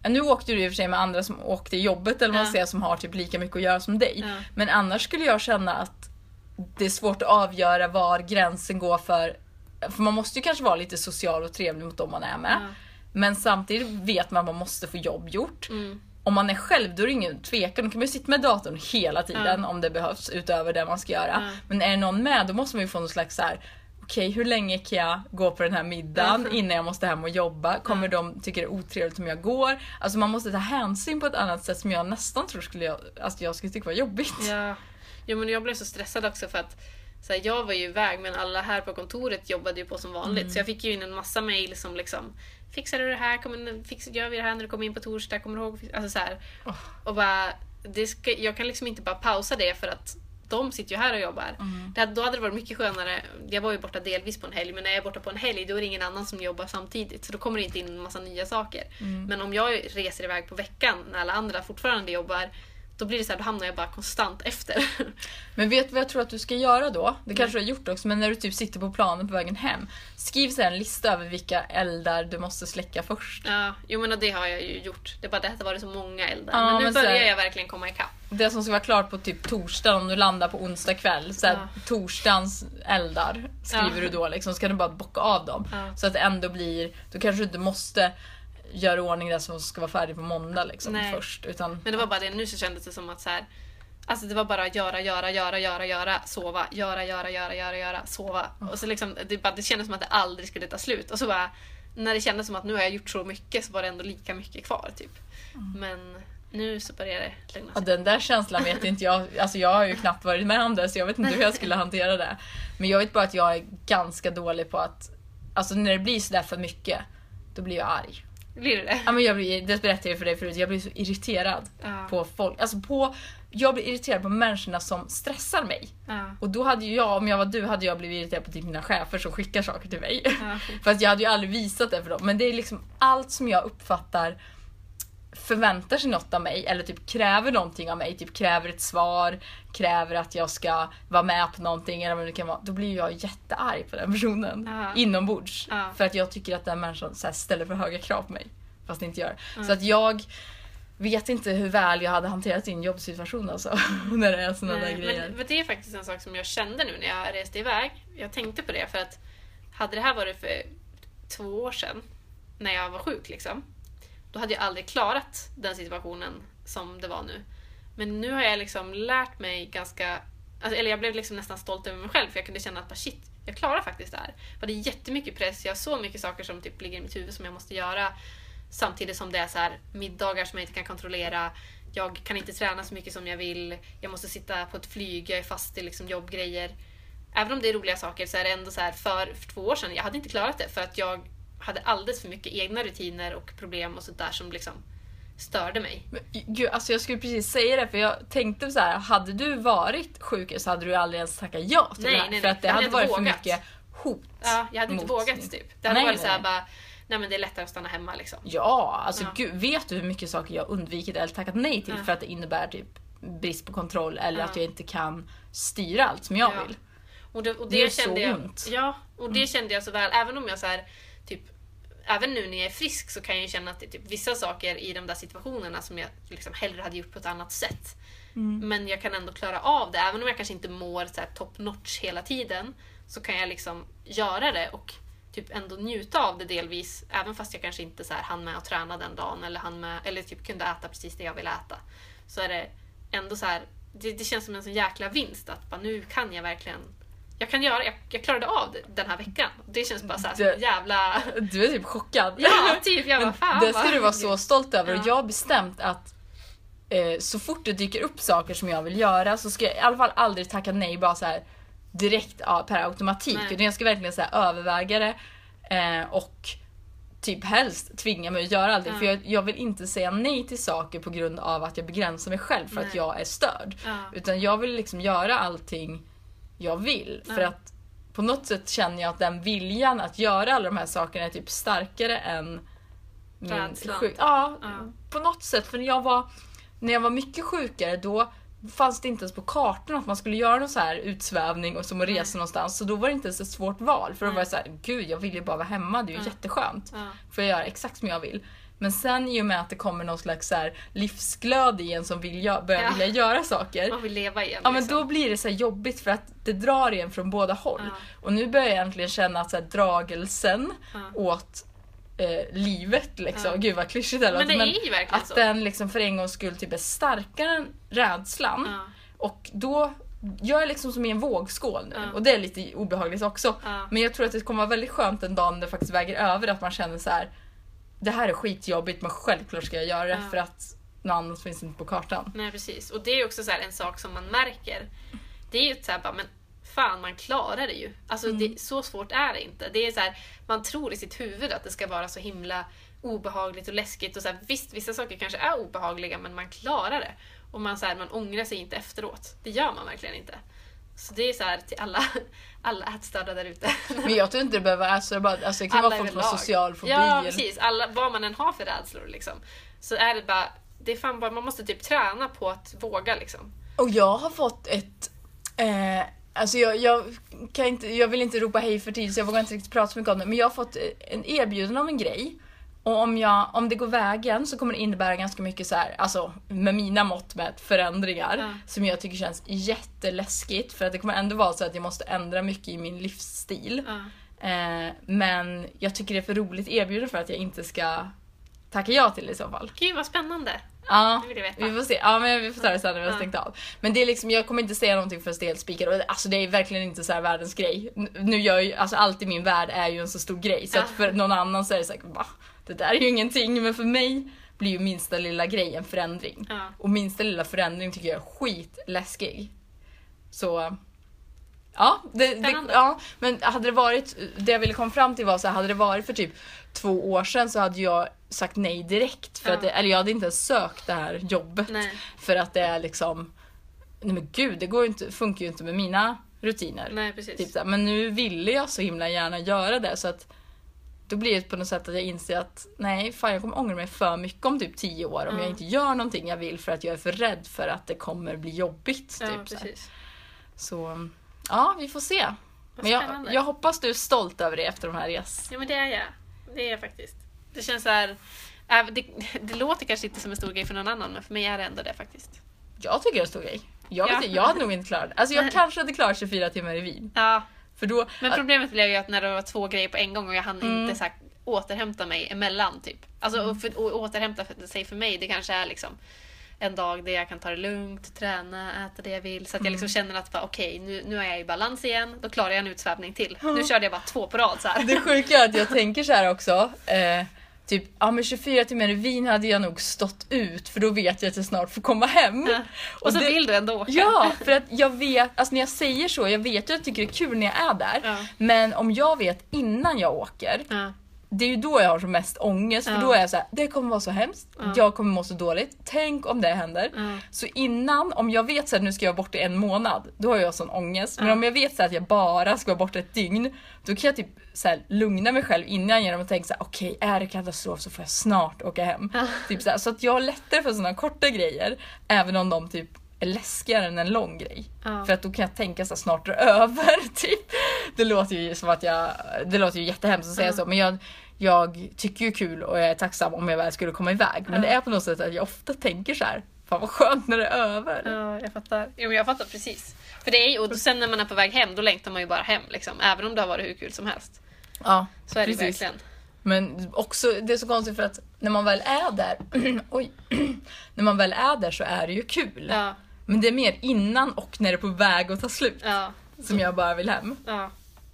Nu åkte du i och för sig med andra som åkte i jobbet eller vad man Ja. säger som har typ lika mycket att göra som dig. Ja. Men annars skulle jag känna att det är svårt att avgöra var gränsen går för... För man måste ju kanske vara lite social och trevlig mot dem man är med. Ja. Men samtidigt vet man att man måste få jobb gjort. Mm. Om man är själv då är det ingen tvekan. Då kan man ju sitta med datorn hela tiden om det behövs utöver det man ska göra. Men är det någon med då måste man ju få någon slags så här okej hur länge kan jag gå på den här middagen innan jag måste hem och jobba? Kommer de tycka det är otrevligt om jag går? Alltså man måste ta hänsyn på ett annat sätt som jag nästan tror skulle jag, alltså jag skulle tycka var jobbigt. Ja. Jo men jag blev så stressad också för att så här, jag var ju iväg men alla här på kontoret jobbade ju på som vanligt. Så jag fick ju in en massa mail som liksom Fixar du det här? Kommer, fix, gör vi det här när du kommer in på torsdag? Kommer du ihåg? Alltså så här. Och bara, det ska, jag kan liksom inte bara pausa det för att de sitter ju här och jobbar. Det, hade- då hade det varit mycket skönare. Jag var ju borta delvis på en helg men när jag är borta på en helg då är det ingen annan som jobbar samtidigt. Så då kommer det inte in en massa nya saker. Men om jag reser iväg på veckan när alla andra fortfarande jobbar då blir det så här, då hamnar jag bara konstant efter. [LAUGHS] Men vet du vad jag tror att du ska göra då? Det kanske du har gjort också, men när du typ sitter på planen på vägen hem. Skriv så här en lista över vilka eldar du måste släcka först. Ja, jo men det har jag ju gjort. Det är bara det att det varit så många eldar. Ja, men nu men börjar här- jag verkligen komma ikapp. Det som ska vara klart på typ torsdag om du landar på onsdag kväll. Så här, Ja. Torsdagens eldar skriver Ja. du då liksom, så kan du bara bocka av dem. Så att det ändå blir, då kanske du inte måste göra i ordning det som ska vara färdigt på måndag liksom, Nej. först. Utan, Men det var bara det, nu så kändes det som att så här, Alltså det var bara göra, göra, göra, göra, göra, sova, göra, göra, göra, göra, göra, sova. Och så liksom, det, bara, det kändes som att det aldrig skulle ta slut. Och så bara, när det kändes som att nu har jag gjort så mycket så var det ändå lika mycket kvar typ. Men nu så börjar det lugna sig. den där känslan vet [LAUGHS] inte jag. Alltså jag har ju knappt varit med om det så jag vet inte hur jag skulle hantera det. Men jag vet bara att jag är ganska dålig på att... Alltså när det blir sådär för mycket, då blir jag arg. Blir det det? Ja, men jag blir, det berättade jag för dig förut, jag blir så irriterad Ja. på folk. Alltså på, jag blir irriterad på människorna som stressar mig. Ja. Och då hade ju jag, om jag var du, hade jag blivit irriterad på typ mina chefer som skickar saker till mig. Ja. [LAUGHS] Fast jag hade ju aldrig visat det för dem. Men det är liksom allt som jag uppfattar förväntar sig något av mig eller typ kräver någonting av mig, typ kräver ett svar, kräver att jag ska vara med på någonting eller vad det kan vara, då blir jag jättearg på den personen Ja. inombords. Ja. För att jag tycker att den människan så ställer för höga krav på mig. Fast det inte gör. Så att jag vet inte hur väl jag hade hanterat din jobbsituation alltså. [LAUGHS] när det är såna där grejer. men, men det är faktiskt en sak som jag kände nu när jag reste iväg. Jag tänkte på det för att hade det här varit för två år sedan, när jag var sjuk liksom, då hade jag aldrig klarat den situationen som det var nu. Men nu har jag liksom lärt mig ganska, alltså, eller jag blev liksom nästan stolt över mig själv för jag kunde känna att bara, shit, jag klarar faktiskt det här. För det är jättemycket press, jag har så mycket saker som typ ligger i mitt huvud som jag måste göra. Samtidigt som det är så här, middagar som jag inte kan kontrollera. Jag kan inte träna så mycket som jag vill. Jag måste sitta på ett flyg, jag är fast i liksom jobbgrejer. Även om det är roliga saker så är det ändå så här för, för två år sedan, jag hade inte klarat det för att jag hade alldeles för mycket egna rutiner och problem och sånt där som liksom störde mig. Men, Gud, alltså jag skulle precis säga det för jag tänkte så här, hade du varit sjuk så hade du aldrig ens tackat ja till Nej, det här. nej, för att det hade hade varit för vågat. mycket hot. Ja, jag hade inte vågat din- typ. Det hade Nej, varit så här nej. bara, nej men det är lättare att stanna hemma liksom. Ja, alltså Ja. Gud, vet du hur mycket saker jag undvikit eller tackat nej till Ja. för att det innebär typ brist på kontroll eller Ja. att jag inte kan styra allt som jag Ja. vill. Och det, och Det det, så kände jag, ont. Ja, och det kände jag så väl. Även om jag så här, typ Även nu när jag är frisk så kan jag känna att det är typ vissa saker i de där situationerna som jag liksom hellre hade gjort på ett annat sätt. Men jag kan ändå klara av det. Även om jag kanske inte mår så här top notch hela tiden så kan jag liksom göra det och typ ändå njuta av det delvis. Även fast jag kanske inte så här hann med att träna den dagen eller, hann med, eller typ kunde äta precis det jag vill äta. Så är det ändå så här, det, det känns som en sån jäkla vinst att bara, nu kan jag verkligen jag kan göra, jag, jag klarade av det den här veckan. Det känns bara så här, Det- jävla... Du är typ chockad. Ja, typ. Jag bara, fan det ska du vara så stolt över. Och Ja. jag har bestämt att eh, så fort det dyker upp saker som jag vill göra så ska jag i alla fall aldrig tacka nej bara så här direkt ja, per automatik. Nej. Utan jag ska verkligen så här, överväga det eh, och typ helst tvinga mig att göra allting. Ja. För jag, jag vill inte säga nej till saker på grund av att jag begränsar mig själv för att Nej. jag är störd. Ja. Utan jag vill liksom göra allting jag vill. För Ja. att på något sätt känner jag att den viljan att göra alla de här sakerna är typ starkare än min Rädslan. sjuk- Ja, Ja. på något sätt. För när jag var, när jag var mycket sjukare då fanns det inte ens på kartan att man skulle göra någon så här utsvävning och som att resa någonstans. Så då var det inte ens ett svårt val. För då var jag så här, gud jag vill ju bara vara hemma, det är ju jätteskönt. Ja. Får jag göra exakt som jag vill. Men sen i och med att det kommer någon slags så här livsglöd i en som vill gö- börjar Ja. vilja göra saker. Man vill leva igen. Ja men liksom. då blir det så jobbigt för att det drar en från båda håll. Ja. Och nu börjar jag egentligen känna att så här, dragelsen Ja. åt eh, livet liksom, Ja. gud vad klyschigt det Men låter, det är ju verkligen att så. den liksom för en gångs skull typ är starkare än rädslan. Ja. Och då jag är liksom som i en vågskål nu Ja. och det är lite obehagligt också. Men jag tror att det kommer vara väldigt skönt en dag när det faktiskt väger över att man känner så här. Det här är skitjobbigt men självklart ska jag göra det Ja. för att något annat finns inte på kartan. Nej precis. Och det är också så en sak som man märker. Det är ju så här bara, men fan man klarar det ju. Alltså det, så svårt är det inte. Det är så här, man tror i sitt huvud att det ska vara så himla obehagligt och läskigt. Och så här, visst, vissa saker kanske är obehagliga men man klarar det. Och man, så här, man ångrar sig inte efteråt. Det gör man verkligen inte. Så det är så här till alla, [LAUGHS] alla ätstörda där ute. [LAUGHS] Men jag tror inte det behöver vara så. Det, bara, alltså, det kan vara folk överlag. social fobi. Ja, precis. Alla, vad man än har för rädslor liksom. Så är det bara, det är fan bara, man måste typ träna på att våga liksom. Och jag har fått ett... Eh, alltså jag, jag, kan inte, jag vill inte ropa hej för tid så jag vågar inte riktigt prata så mycket om det. Men jag har fått en erbjudande om en grej. Och om, jag, om det går vägen så kommer det innebära ganska mycket så här, alltså med mina mått mätt, förändringar. Ja. Som jag tycker känns jätteläskigt. För att det kommer ändå vara så att jag måste ändra mycket i min livsstil. Ja. Eh, men jag tycker det är för roligt erbjudande för att jag inte ska tacka ja till det i så fall. Gud vad spännande. Ja, vi får se. Ja, men vi får ta det sen när vi har stängt av. Men det är liksom, jag kommer inte säga någonting för det är helt spikat. Alltså det är verkligen inte så här världens grej. Nu gör ju, alltså allt i min värld är ju en så stor grej. Så att för någon annan så är det säkert va, det där är ju ingenting. Men för mig blir ju minsta lilla grej en förändring. Ja. Och minsta lilla förändring tycker jag är skitläskig. Så Ja, det, det, ja, men hade det varit, det jag ville komma fram till var så här, hade det varit för typ två år sedan så hade jag sagt nej direkt. För Ja. att det, eller jag hade inte ens sökt det här jobbet. Nej. För att det är liksom, nej men gud det går inte, funkar ju inte med mina rutiner. Nej precis. Typ men nu ville jag så himla gärna göra det så att då blir det på något sätt att jag inser att nej, fan jag kommer ångra mig för mycket om typ tio år om Ja. jag inte gör någonting jag vill för att jag är för rädd för att det kommer bli jobbigt. ja, typ, så, så ja, vi får se. Vad Men jag, jag hoppas du är stolt över det efter de här res. Ja men det är jag. Det är jag faktiskt. Det känns så här, äh, det, det låter kanske inte som en stor grej för någon annan men för mig är det ändå det faktiskt. Jag tycker det är en stor grej. Jag, vet, Ja. jag hade nog inte klarat det. Alltså jag [LAUGHS] kanske hade klarat 24 timmar i Wien. Ja, För då, men problemet blev ju att när det var två grejer på en gång och jag hann Mm. inte så här, återhämta mig emellan typ. Alltså och för, och återhämta sig för mig det kanske är liksom en dag där jag kan ta det lugnt, träna, äta det jag vill. Så att jag liksom Mm. känner att okej nu, nu är jag i balans igen. Då klarar jag en utsvävning till. Nu körde jag bara två på rad så här. Det sjuka är att jag tänker så här också. Eh, typ, ja men 24 timmar i Wien hade jag nog stått ut för då vet jag att jag snart får komma hem. Ja. Och så det- vill du ändå åka. Ja, för att jag vet, alltså när jag säger så, jag vet ju att jag tycker det är kul när jag är där. Ja. Men om jag vet innan jag åker, Ja. Det är ju då jag har som mest ångest. För Ja. då är jag så här, det kommer vara så hemskt, jag kommer må så dåligt, tänk om det händer. Ja. Så innan, om jag vet så att nu ska jag vara borta i en månad, då har jag sån ångest. Men Ja. om jag vet så att jag bara ska vara borta ett dygn, då kan jag typ så här, lugna mig själv innan genom att tänka så här: okej är det katastrof så får jag snart åka hem. Typ så, här, så att jag har lättare för såna korta grejer, även om de typ är läskigare än en lång grej. Ja. För att då kan jag tänka så snart är [LAUGHS] över. Typ. Det låter ju som att jag, det låter ju jättehemskt att säga så men jag, jag tycker ju kul och jag är tacksam om jag väl skulle komma iväg. Men det är på något sätt att jag ofta tänker så här. Fan vad skönt när det är över. Ja, jag fattar. Jo, jag fattar precis. För det är ju, och sen när man är på väg hem, då längtar man ju bara hem. Liksom, även om det har varit hur kul som helst. Ja, Så är det ju precis. verkligen. Men också, det är så konstigt för att när man väl är där, [CLEARS THROAT] oj, [CLEARS THROAT] när man väl är där så är det ju kul. Ja, Men det är mer innan och när det är på väg att ta slut ja, som jag bara vill hem. ja.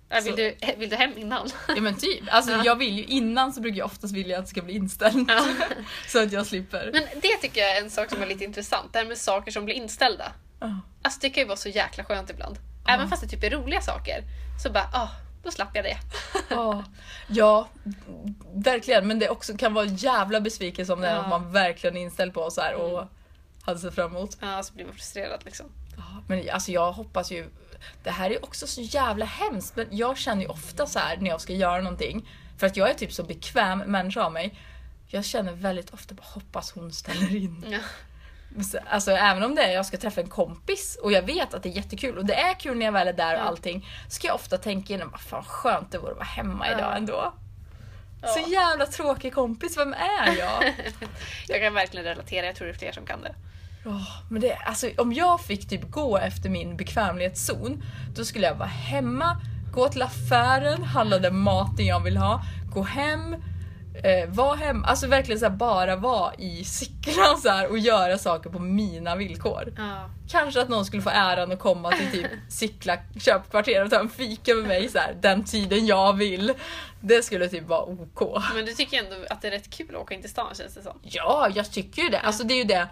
Ja, vill, du, vill du hem innan? [LAUGHS] Ja men typ, alltså Ja. jag vill ju innan så brukar jag oftast vilja att det ska bli inställt. Ja. [LAUGHS] så att jag slipper. Men det tycker jag är en sak som är lite intressant. Det här med saker som blir inställda. Ja. Alltså det kan ju vara så jäkla skönt ibland. Även fast det typ är roliga saker. Så bara, ah, då slapp jag det. [LAUGHS] Ja, ja, verkligen. Men det också kan vara en jävla besvikelse om det är Ja. Mm. man verkligen är inställd på så här, och hade sett fram emot. Ja, så blir man frustrerad liksom. Men alltså jag hoppas ju, det här är också så jävla hemskt men jag känner ju ofta så här när jag ska göra någonting, för att jag är typ så bekväm människa av mig. Jag känner väldigt ofta bara hoppas hon ställer in. Ja. Så- Alltså även om det är jag ska träffa en kompis och jag vet att det är jättekul och det är kul när jag väl är där och allting. Så ska jag ofta tänka innan, vad fan skönt det vore att vara hemma idag ändå. Ja. Så jävla tråkig kompis, vem är jag? [LAUGHS] Jag kan verkligen relatera, jag tror det är fler som kan det. Åh, men det, alltså, om jag fick typ gå efter min bekvämlighetszon, då skulle jag vara hemma, gå till affären, handla den maten jag vill ha, gå hem, eh, vara hemma, alltså verkligen så här, bara vara i Sickla så här, och göra saker på mina villkor. Ja. Kanske att någon skulle få äran att komma till typ [LAUGHS] Sickla köpkvarter och ta en fika med mig så här, den tiden jag vill. Det skulle typ vara OK. Men du tycker ändå att det är rätt kul att åka in till stan känns det som. Ja, jag tycker ju det. Alltså det är ju det.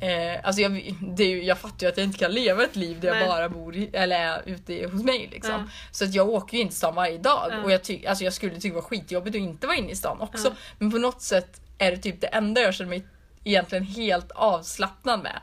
Eh, alltså jag, det ju, jag fattar ju att jag inte kan leva ett liv där Nej. jag bara bor i, eller är ute hos mig. Liksom. Ja. Så att jag åker ju inte stan varje dag. Ja. Och jag, ty, alltså jag skulle tycka det var skitjobbigt att inte vara inne i stan också. Ja. Men på något sätt är det typ det enda jag känner mig egentligen helt avslappnad med.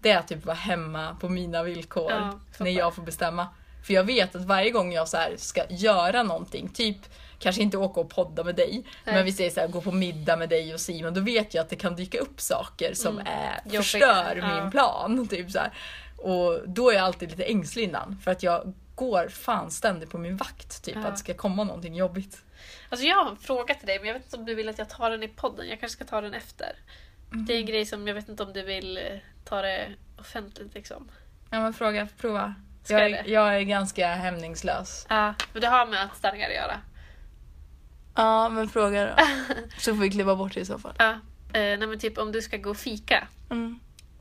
Det är att typ vara hemma på mina villkor. När jag får bestämma. För jag vet att varje gång jag så ska göra någonting, typ kanske inte åka och podda med dig, Nej. men vi säger så här, gå på middag med dig och Simon, då vet jag att det kan dyka upp saker som är, Mm. Jobbigt. förstör Ja. min plan. [LAUGHS] Typ så här. Och då är jag alltid lite ängslig innan, för att jag går fan ständigt på min vakt, typ Ja. att det ska komma någonting jobbigt. Alltså jag har en fråga till dig men jag vet inte om du vill att jag tar den i podden. Jag kanske ska ta den efter. Det är en grej som jag vet inte om du vill eh, ta det offentligt liksom. Ja men fråga, prova. Ska Jag jag är, jag är ganska hämningslös. Ja, men det har med ätstörningar att göra. Ja men fråga då. [LAUGHS] Så får vi kliva bort det i så fall. Ja. Eh, nej men typ om du ska gå och fika. Mm.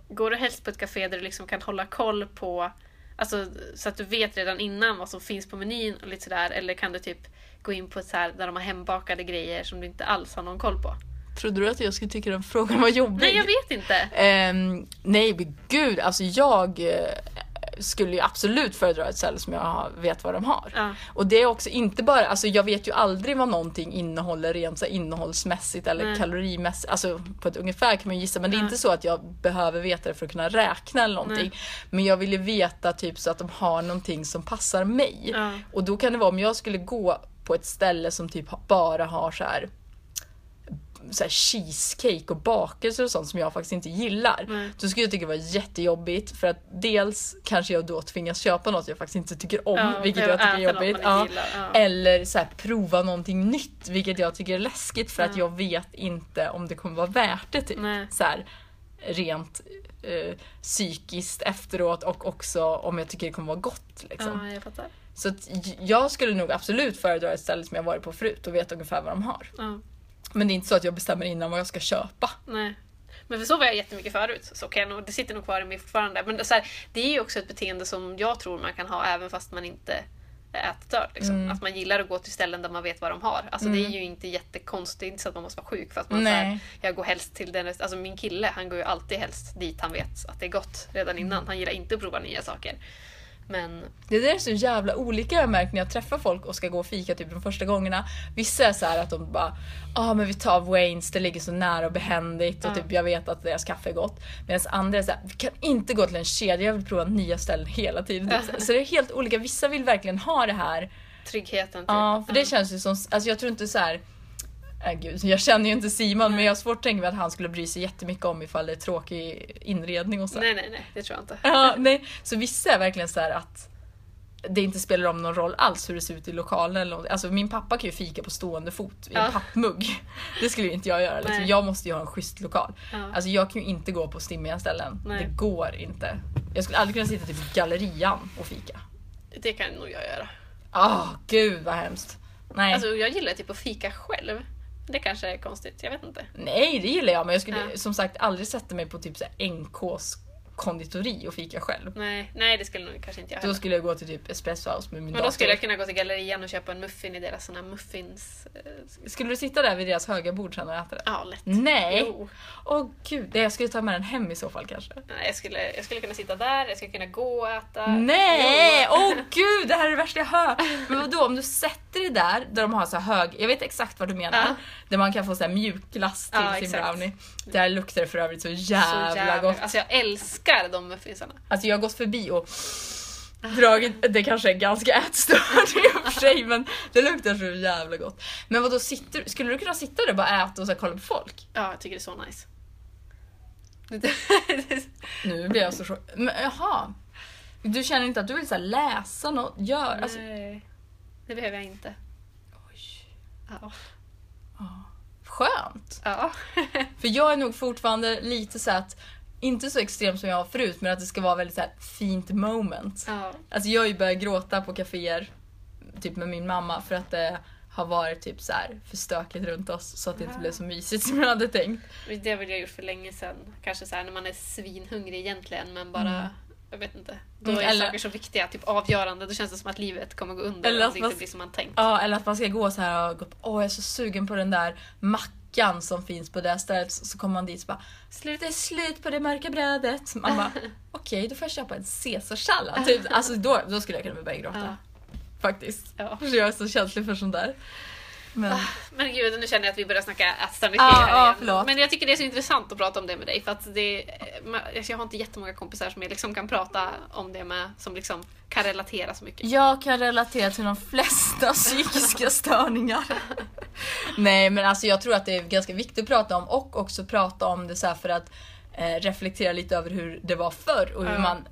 Går du helst på ett café där du liksom kan hålla koll på Alltså så att du vet redan innan vad som finns på menyn och lite sådär. Eller kan du typ gå in på ett så här där de har hembakade grejer som du inte alls har någon koll på? Trodde du att jag skulle tycka den frågan var jobbig? Nej jag vet inte. Ehm, nej men gud, alltså jag eh, skulle ju absolut föredra ett ställe som jag vet vad de har. Ja. Och det är också inte bara, alltså jag vet ju aldrig vad någonting innehåller rent så innehållsmässigt eller Nej. kalorimässigt. Alltså på ett ungefär kan man gissa men det är inte så att jag behöver veta det för att kunna räkna eller någonting. Nej. Men jag vill ju veta typ så att de har någonting som passar mig. Ja. Och då kan det vara om jag skulle gå på ett ställe som typ bara har så här så här cheesecake och bakelser och sånt som jag faktiskt inte gillar. Nej. Då skulle jag tycka det var jättejobbigt för att dels kanske jag då tvingas köpa något jag faktiskt inte tycker om, Ja, vilket jag tycker är jobbigt. Ja. gillar, ja. Eller så här, prova någonting nytt, vilket jag tycker är läskigt för att Ja. jag vet inte om det kommer vara värt det. Typ. Nej. Så här, rent eh, psykiskt efteråt och också om jag tycker det kommer vara gott. Liksom. Ja, jag fattar. Så att jag skulle nog absolut föredra ett ställe som jag varit på förut och vet ungefär vad de har. Ja. Men det är inte så att jag bestämmer innan vad jag ska köpa. Nej. Men för så var jag jättemycket förut. Så kan jag nog, det sitter nog kvar i mig fortfarande. Men det, är så här, det är ju också ett beteende som jag tror man kan ha även fast man inte ätstörd. Liksom. Mm. Att man gillar att gå till ställen där man vet vad de har. Alltså det är ju inte jättekonstigt, så att man måste vara sjuk för att man här, jag går helst till den Alltså min kille han går ju alltid helst dit han vet att det är gott redan innan. Han gillar inte att prova nya saker. Men Det där är så jävla olika jag märkt när jag träffar folk och ska gå och fika typ de första gångerna. Vissa är så att de bara ja ah, men vi tar Waynes, det ligger så nära och behändigt och Ja. typ jag vet att deras kaffe är gott. Medan andra är så här, vi kan inte gå till en kedja, jag vill prova nya ställen hela tiden. Typ. [LAUGHS] Så det är helt olika, vissa vill verkligen ha det här. tryggheten typ. Ja, för det känns ju som, alltså jag tror inte så här. Äh, gud, jag känner ju inte Simon men jag har svårt att tänka mig att han skulle bry sig jättemycket om ifall det är tråkig inredning och så. Nej nej nej, det tror jag inte. Ja, nej. Så vissa är verkligen så här att det inte spelar om någon roll alls hur det ser ut i lokalen. Eller något. alltså min pappa kan ju fika på stående fot i en Ja. pappmugg. [LAUGHS] Det skulle ju inte jag göra. Liksom. Nej. Jag måste ju ha en schysst lokal. Ja. Alltså jag kan ju inte gå på stimmiga ställen. Nej. Det går inte. Jag skulle aldrig kunna sitta typ i gallerian och fika. Det kan nog jag göra. Ah, gud vad hemskt. Nej. Alltså jag gillar typ att fika själv. Det kanske är konstigt, jag vet inte. Nej, det gillar jag men jag skulle Ja. som sagt aldrig sätta mig på typ så här NKs konditori och fika själv. Nej, nej det skulle nog kanske inte jag Då heller. skulle jag gå till typ Espresso House med min Men då dator. skulle jag kunna gå till gallerian och köpa en muffin i deras såna muffins... eh, Skulle du sitta där vid deras höga bord sen och äta det? Ja, lätt. Nej! Jo. Åh gud, jag skulle ta med den hem i så fall kanske. Nej, jag, skulle, jag skulle kunna sitta där, jag skulle kunna gå och äta. Nej! Åh gud, det här är det värsta jag hör! Men vadå, om du sätter dig där, där de har så hög, jag vet exakt vad du menar, Ja. där man kan få så här mjukglass till Ja, sin exakt. brownie. Där luktar det för övrigt så jävla, Så jävla gott. Alltså jag älskar de muffinsarna. Alltså jag har gått förbi och dragit, det kanske är ganska ätstört i och för sig men det luktar så jävla gott. Men vadå, sitter, skulle du kunna sitta där och bara äta och så kolla på folk? Ja, jag tycker det är så nice. [LAUGHS] Nu blir jag så chock- Men jaha. Du känner inte att du vill så läsa något, gör, alltså, Nej, det behöver jag inte. Ja. skönt. ja. [LAUGHS] För jag är nog fortfarande lite så att, inte så extrem som jag var förut, men att det ska vara väldigt så här fint moment. ja. Alltså jag har ju börjat gråta på kaféer, typ med min mamma, för att det har varit typ så här för stökigt runt oss så att det inte blev så mysigt som jag hade tänkt. Det vill jag gjort för länge sedan. Kanske så här när man är svinhungrig egentligen men bara Jag vet inte. Då Mm, är eller- saker så viktiga, typ avgörande. Då känns det som att livet kommer gå under Eller om det inte blir som man tänkt. Ja, eller att man ska gå så här och gå åh jag är så sugen på den där mackan som finns på det stället. Så kommer man dit och bara, slut, det är slut på det mörka brödet. Man bara, [LAUGHS] okej då får jag köpa en caesarsallad. Typ. Alltså då, då skulle jag kunna börja gråta. Ja. Faktiskt. Ja. För jag är så känslig för sånt där. Men, Men gud, nu känner jag att vi börjar snacka ja, igen. förlåt. Men jag tycker det är så intressant att prata om det med dig. För att det, alltså jag har inte jättemånga kompisar som jag liksom kan prata om det med, som liksom kan relatera så mycket. Jag kan relatera till de flesta [LAUGHS] psykiska störningar. [LAUGHS] Nej men alltså jag tror att det är ganska viktigt att prata om och också prata om det så för att eh, reflektera lite över hur det var förr och hur Ja. man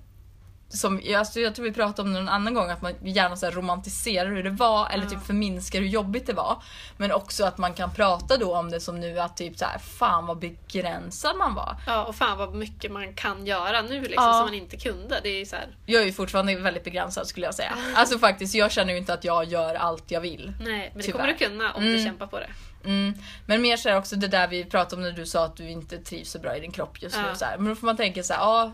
som, alltså jag tror vi pratade om det någon annan gång att man gärna så romantiserar hur det var eller typ förminskar hur jobbigt det var. Men också att man kan prata då om det som nu att typ så här, fan vad begränsad man var. Ja, och fan vad mycket man kan göra nu liksom Ja. som man inte kunde. Det är så här, Jag är ju fortfarande väldigt begränsad skulle jag säga. [LAUGHS] Alltså faktiskt, jag känner ju inte att jag gör allt jag vill. nej, men det Tyvärr. kommer du kunna om du kämpar på det. Mm. Men mer så också det där vi pratade om när du sa att du inte trivs så bra i din kropp just nu. Ja. Så här. Men då får man tänka så här, ja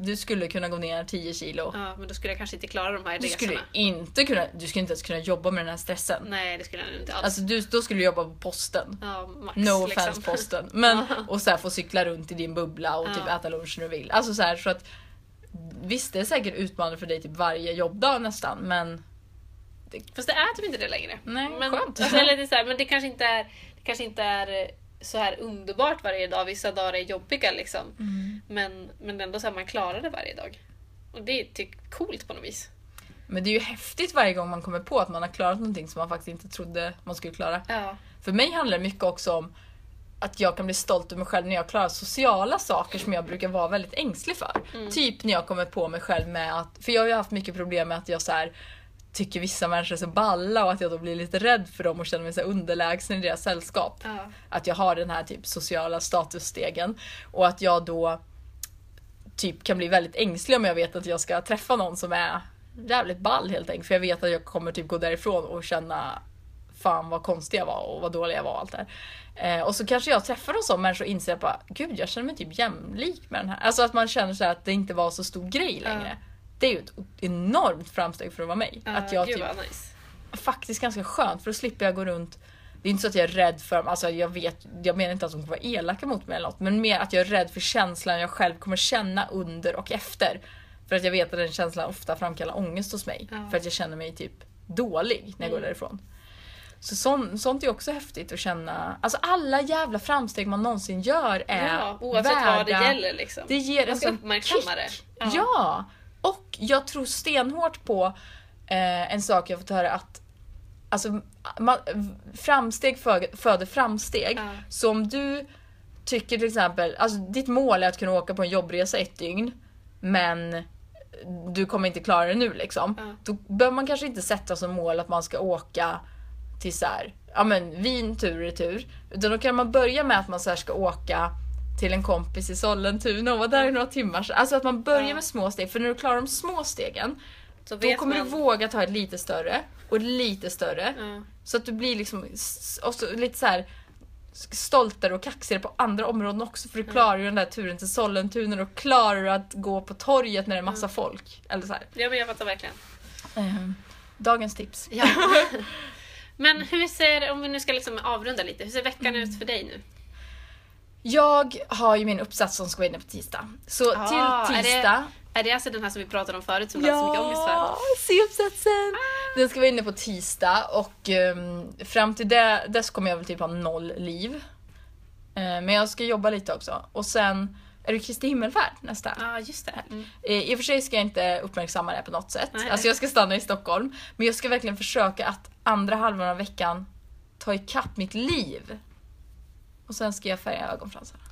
du skulle kunna gå ner 10 kilo. Ja, men då skulle jag kanske inte klara de här Du skulle resorna. inte kunna, du skulle inte ens kunna jobba med den här stressen. Nej, det skulle jag inte alls. Alltså du, då skulle du jobba på posten. ja, max, No offense liksom. posten. [LAUGHS] Men, och så här, få cykla runt i din bubbla och typ Ja. äta lunch när du vill. Alltså så här, så att Visst det är säkert utmanande för dig typ varje jobbdag nästan men Fast det är typ inte det längre. Nej, men, skönt. Alltså, eller det är så här, men det kanske inte är, det kanske inte är eh, så här underbart varje dag. Vissa dagar är jobbiga liksom. Mm. Men, men ändå så här, man klarar det varje dag. Och det är typ coolt på något vis. Men det är ju häftigt varje gång man kommer på att man har klarat någonting som man faktiskt inte trodde man skulle klara. Ja. För mig handlar det mycket också om att jag kan bli stolt över mig själv när jag klarar sociala saker som jag brukar vara väldigt ängslig för. Typ när jag kommer på mig själv med att, för jag har ju haft mycket problem med att jag så här tycker vissa människor är så balla och att jag då blir lite rädd för dem och känner mig så underlägsen i deras sällskap. Ja. Att jag har den här typ sociala statusstegen och att jag då typ kan bli väldigt ängslig om jag vet att jag ska träffa någon som är jävligt ball helt enkelt. För jag vet att jag kommer typ gå därifrån och känna fan vad konstig jag var och vad dålig jag var och allt det. Eh, och så kanske jag träffar någon sån människa och inser att bara, gud jag känner mig typ jämlik med den här. Alltså att man känner så här att det inte var så stor grej längre. Det är ju ett enormt framsteg för att vara mig. Ja, att jag gud typ nice. faktiskt ganska skönt för då slipper jag gå runt det är inte så att jag är rädd för alltså jag vet, jag menar inte att de kommer vara elaka mot mig eller något, men mer att jag är rädd för känslan jag själv kommer känna under och efter. För att jag vet att den känslan ofta framkallar ångest hos mig. Ja. Mm. För att jag känner mig typ dålig när jag går därifrån. Så sånt, sånt är också häftigt att känna. Alltså alla jävla framsteg man någonsin gör är Ja, oavsett värda, vad det gäller liksom. Det ger Man en ska sån uppmärksamma det. kick. Ja. Ja. Och jag tror stenhårt på eh, en sak jag fått höra att Alltså, man, framsteg föder, föder framsteg. Ja. Så om du tycker till exempel, alltså ditt mål är att kunna åka på en jobbresa ett dygn. Men du kommer inte klara det nu liksom. Ja. Då bör man kanske inte sätta som mål att man ska åka till så här, ja men Wien tur och retur. Utan då kan man börja med att man så ska åka till en kompis i Sollentuna och vara där i några timmar. Alltså att man börjar Ja. med små steg. För när du klarar de små stegen Så då kommer man. du våga ta ett lite större och lite större. Ja. Så att du blir liksom s- och så lite så här stoltare och kaxigare på andra områden också för du klarar ju den där turen till Sollentuna och klarar du att gå på torget när det är massa folk. Eller så här. ja, men jag fattar verkligen. Ehm, dagens tips. Ja. [LAUGHS] Men hur ser, om vi nu ska liksom avrunda lite, hur ser veckan Mm. ut för dig nu? Jag har ju min uppsats som ska vara inne på tisdag. Så Ah, till är det- tisdag Är det alltså den här som vi pratade om förut som du hade så mycket ångest för? C-uppsatsen! Den ska vara inne på tisdag och ehm, fram till det, dess kommer jag väl typ ha noll liv. Eh, men jag ska jobba lite också. Och sen är det Kristi himmelfärd nästa. Ja, just det. Mm. Eh, I och för sig ska jag inte uppmärksamma det på något sätt. Nej. Alltså jag ska stanna i Stockholm. Men jag ska verkligen försöka att andra halvan av veckan ta ikapp mitt liv. Och sen ska jag färga ögonfransarna.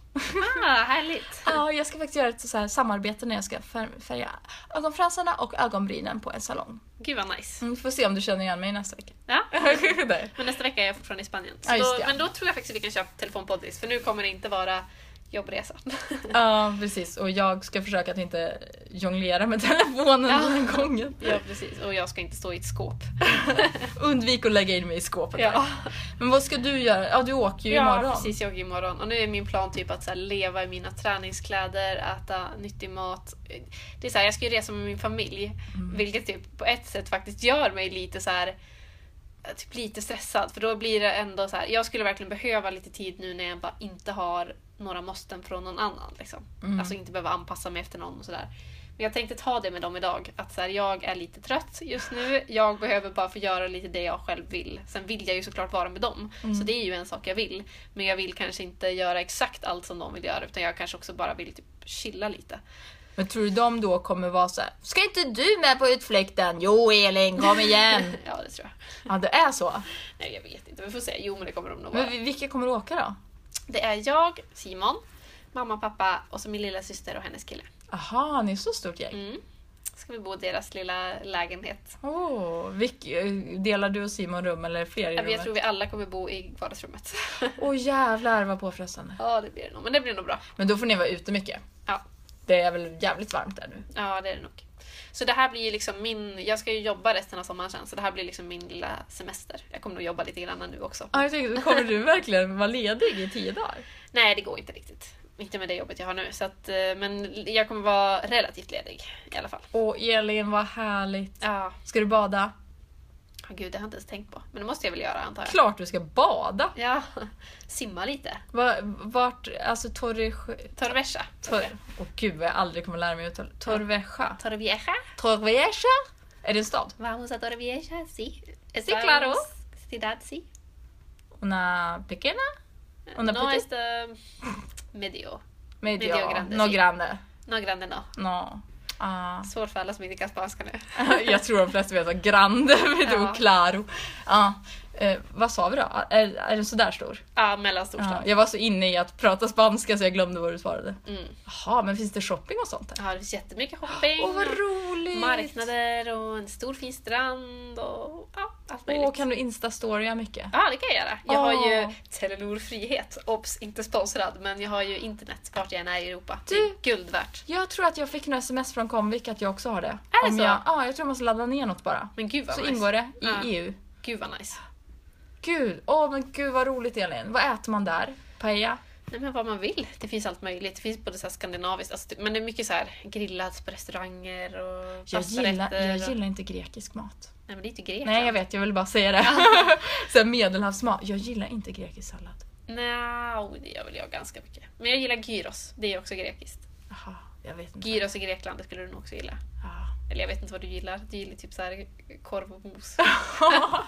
Ah, härligt. [LAUGHS] Ja, jag ska faktiskt göra ett så här samarbete när jag ska fär- färga ögonfransarna och ögonbrynen på en salong. Gud vad nice. Mm, får se om du känner igen mig nästa vecka. Ja. [LAUGHS] Men nästa vecka är jag fortfarande i Spanien. Ja, då, men då tror jag faktiskt att vi kan köra telefonpoddis för nu kommer det inte vara jobbresa. [LAUGHS] Ja, precis. Och jag ska försöka att inte jonglera med telefonen Ja. den här gången. ja, precis. Och jag ska inte stå i ett skåp. [LAUGHS] Undvik att lägga in mig i skåpet. Ja. där. Men vad ska du göra? Ja, du åker ju Ja, imorgon. precis. Jag åker imorgon. Och nu är min plan typ att så leva i mina träningskläder, äta nyttig mat. Det är så här, jag ska ju resa med min familj. Vilket typ på ett sätt faktiskt gör mig lite så här typ lite stressad. För då blir det ändå så här, jag skulle verkligen behöva lite tid nu när jag bara inte har några måsten från någon annan. Liksom. Alltså inte behöva anpassa mig efter någon och sådär. Men jag tänkte ta det med dem idag. Att så här, jag är lite trött just nu. Jag behöver bara få göra lite det jag själv vill. Sen vill jag ju såklart vara med dem. Så det är ju en sak jag vill. Men jag vill kanske inte göra exakt allt som de vill göra. Utan jag kanske också bara vill typ chilla lite. Men tror du de då kommer vara så här, Ska inte du med på utflykten? Jo Elin, kom igen! [LAUGHS] Ja, det tror jag. ja, det är så. Nej, jag vet inte. Vi får se. Jo, men det kommer de nog vara. Men vi- vilka kommer åka då? Det är jag, Simon, mamma, pappa och så min lilla syster och hennes kille. Aha, ni är så stort gäng. Mm. Ska vi bo i deras lilla lägenhet. Oh, vilk, delar du och Simon rum eller fler i Jag rummet? tror vi alla kommer bo i vardagsrummet. Åh jävlar vad påfrestande. ja, det blir det nog. Men det blir nog bra. Men då får ni vara ute mycket. Ja, Det är väl jävligt varmt där nu? ja det är det nog. Så det här blir ju liksom min... Jag ska ju jobba resten av sommaren sen, så det här blir liksom min lilla semester. Jag kommer nog jobba lite grann nu också. Ja, jag tänkte, kommer du verkligen vara ledig i tio dagar? Nej, det går inte riktigt. Inte med det jobbet jag har nu. Så att, eh, men jag kommer vara relativt ledig i alla fall. Åh Elin, vad härligt. Ja, Ska du bada? Oh, gud det har jag inte ens tänkt på. Men det måste jag väl göra antar jag. Klart du ska bada! Ja, [LAUGHS] simma lite. Va- Vart, alltså Torre... Torrevieja. Tor, åh gud vad jag aldrig kommer lära mig uttala. Torrevieja. Torrevieja. Torrevieja? Är det en stad? Vamos a Torrevieja, sí. Sí, claro. Ciudad, sí. Una pequeña? Una no este medio. Medio, Medio grande, no grande. No grande no. No. Ah. Svårt för alla som inte kan spanska nu. [LAUGHS] jag tror de flesta vet att grande vet [LAUGHS] Ja. claro. Ja. Eh, vad sa vi då? Är, är den sådär stor? Ja, mellanstor stad. Jag var så inne i att prata spanska så jag glömde vad du svarade. Mm. Jaha, men finns det shopping och sånt där? Ja, det finns jättemycket shopping. Åh vad roligt! Marknader och en stor fin strand och ja, allt möjligt. Åh, kan du instastorya mycket? Ja, det kan jag göra. Jag har ju Åh. Telenor Frihet. Obs! Inte sponsrad, men jag har ju internet vart jag än är i Europa. Det Du- är guld värt. Jag tror att jag fick en sms från Comvik att jag också har det. Är det Om så? Jag, ja, jag tror jag måste ladda ner något bara. Men gud vad Så nice. ingår det i Ja. EU. Gud vad nice. Gud, åh men gud vad roligt Elin. Vad äter man där? Paella? Nej men vad man vill. Det finns allt möjligt. Det finns både så skandinaviskt, alltså, men det är mycket så här grillat på restauranger och Jag gillar, jag gillar inte grekisk mat. Nej men det är inte Grekland. Nej jag vet, jag vill bara säga det. Sen [LAUGHS] medelhavsmat. Jag gillar inte grekisk sallad. Nej, det gör väl jag ganska mycket. Men jag gillar gyros. Det är också grekiskt. Jaha, jag vet inte. Gyros i Grekland, det skulle du nog också gilla. Ja. Eller jag vet inte vad du gillar. Du gillar typ så här korv och mos.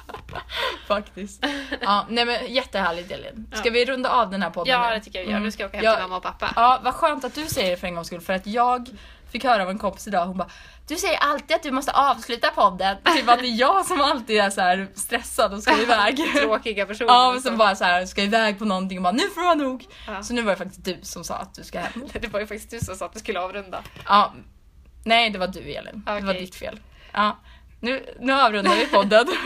[LAUGHS] Faktiskt. Ja, nej men jättehärligt Elin. Ska vi runda av den här podden Ja, nu? det tycker jag vi gör. Nu ska jag åka hem till mamma och pappa. Ja, vad skönt att du säger det för en gångs skull. För att jag fick höra av en kompis idag, hon bara Du säger alltid att du måste avsluta podden. Typ att det är jag som alltid är så här stressad och ska iväg. [LAUGHS] Tråkiga personer. Ja, och så. som bara så här ska iväg på någonting och bara nu får det vara nog. Ja. Så nu var det faktiskt du som sa att du ska hem. [LAUGHS] Det var ju faktiskt du som sa att du skulle avrunda. Ja, nej det var du Elin. Det var ditt fel. Ja, nu, nu avrundar vi podden. [LAUGHS]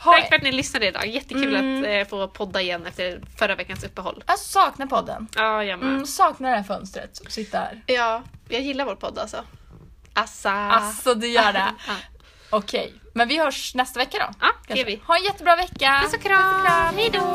Ha, Tack för att ni lyssnade idag. Jättekul att eh, få podda igen efter förra veckans uppehåll. jag saknar podden. Ja, jag med. Mm, saknar det här fönstret och sitta här. Ja, jag gillar vår podd alltså. Assa. Alltså du gör det. [LAUGHS] Ja. Okej, men vi hörs nästa vecka då. Ja, det gör vi. Ha en jättebra vecka. Puss och kram. Hej då.